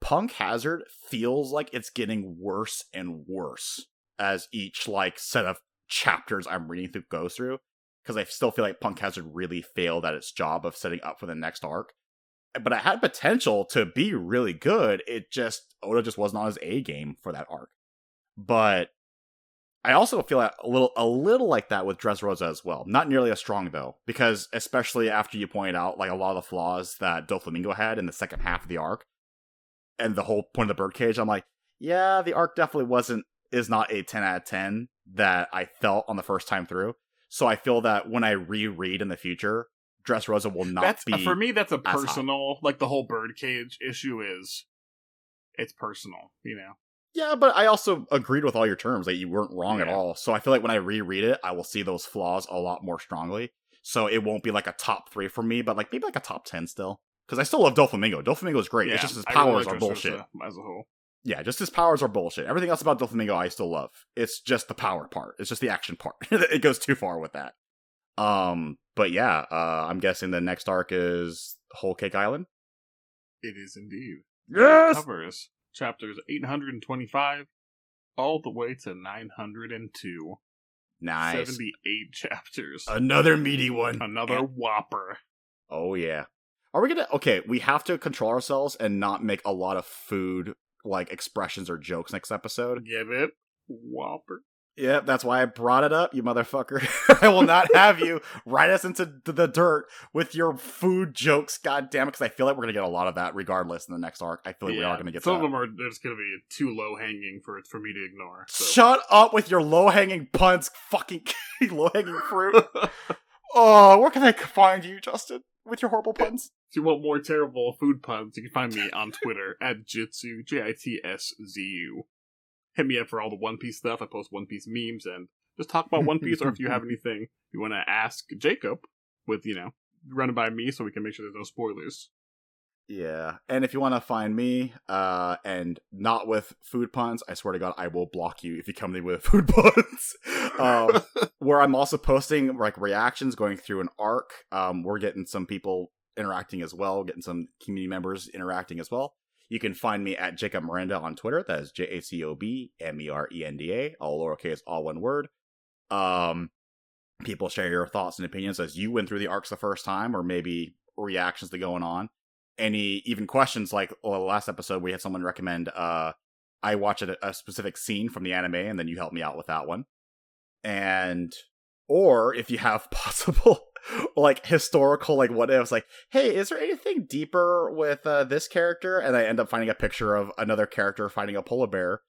Punk Hazard feels like it's getting worse and worse as each like set of chapters I'm reading through goes through because I still feel like Punk Hazard really failed at its job of setting up for the next arc. But it had potential to be really good. It just Oda just wasn't on his A game for that arc. But I also feel a little a little like that with Dressrosa as well. Not nearly as strong though, because especially after you pointed out like a lot of the flaws that Doflamingo had in the second half of the arc, and the whole point of the birdcage, I'm like, yeah, the arc definitely wasn't is not a 10 out of 10 that I felt on the first time through. So I feel that when I reread in the future, Dressrosa will not
That's uh,
be
for me. That's a personal, like the whole birdcage issue is. It's personal, you know.
Yeah, but I also agreed with all your terms that you weren't wrong at all. So I feel like when I reread it, I will see those flaws a lot more strongly. So it won't be like a top three for me, but like maybe like a top ten still. Because I still love Doflamingo. Doflamingo is great.
Yeah,
it's just his
I really
powers
like
are bullshit.
as a whole.
Yeah, just his powers are bullshit. Everything else about Doflamingo I still love. It's just the power part. It's just the action part. it goes too far with that. Um, but yeah, uh, I'm guessing the next arc is Whole Cake Island.
It is indeed.
Yes!
It covers chapters 825 all the way to 902.
Nice.
78 chapters.
Another meaty one.
Another whopper.
Oh yeah. Are we gonna? Okay, we have to control ourselves and not make a lot of food like expressions or jokes next episode.
Give it whopper.
Yep, that's why I brought it up, you motherfucker. I will not have you write us into the dirt with your food jokes. God damn it, because I feel like we're gonna get a lot of that regardless in the next arc. I feel like we are gonna get
some
that.
of them are just going to be too low hanging for for me to ignore. So.
Shut up with your low hanging puns, fucking low hanging fruit. oh, where can I find you, Justin, with your horrible puns?
If you want more terrible food puns, you can find me on Twitter at Jitsu, J I T S Z U. Hit me up for all the One Piece stuff. I post One Piece memes and just talk about One Piece, or if you have anything you want to ask Jacob, with, you know, run it by me so we can make sure there's no spoilers.
Yeah, and if you want to find me, uh, and not with food puns, I swear to God, I will block you if you come to me with food puns. um, where I'm also posting like reactions, going through an arc. Um, we're getting some people interacting as well, getting some community members interacting as well. You can find me at Jacob Merenda on Twitter. That is J A C O B M E R E N D A, all lowercase, all one word. Um, people share your thoughts and opinions as you went through the arcs the first time, or maybe reactions to going on. Any even questions like well, last episode we had someone recommend uh I watch a, a specific scene from the anime and then you help me out with that one. And or if you have possible like historical like what ifs like hey is there anything deeper with uh, this character and i end up finding a picture of another character finding a polar bear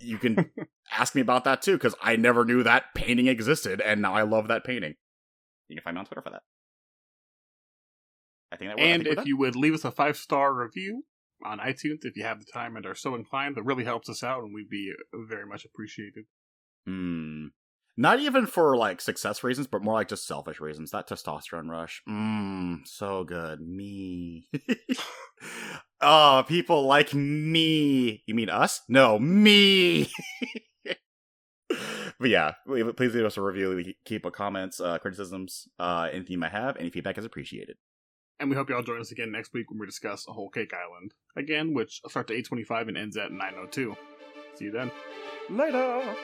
you can ask me about that too because i never knew that painting existed and now i love that painting you can find me on twitter for that i think that
and
think
if
done.
you would leave us a five star review on iTunes if you have the time and are so inclined, that really helps us out and we'd be very much appreciated.
Hmm. Not even for like success reasons, but more like just selfish reasons. That testosterone rush. Mmm, so good. Me. oh, people like me. You mean us? No, me. but yeah, please leave us a review. Keep a comments, uh, criticisms, uh, anything you might have. Any feedback is appreciated.
And we hope y'all join us again next week when we discuss a whole cake island again, which starts at 825 and ends at 902. See you then.
Later.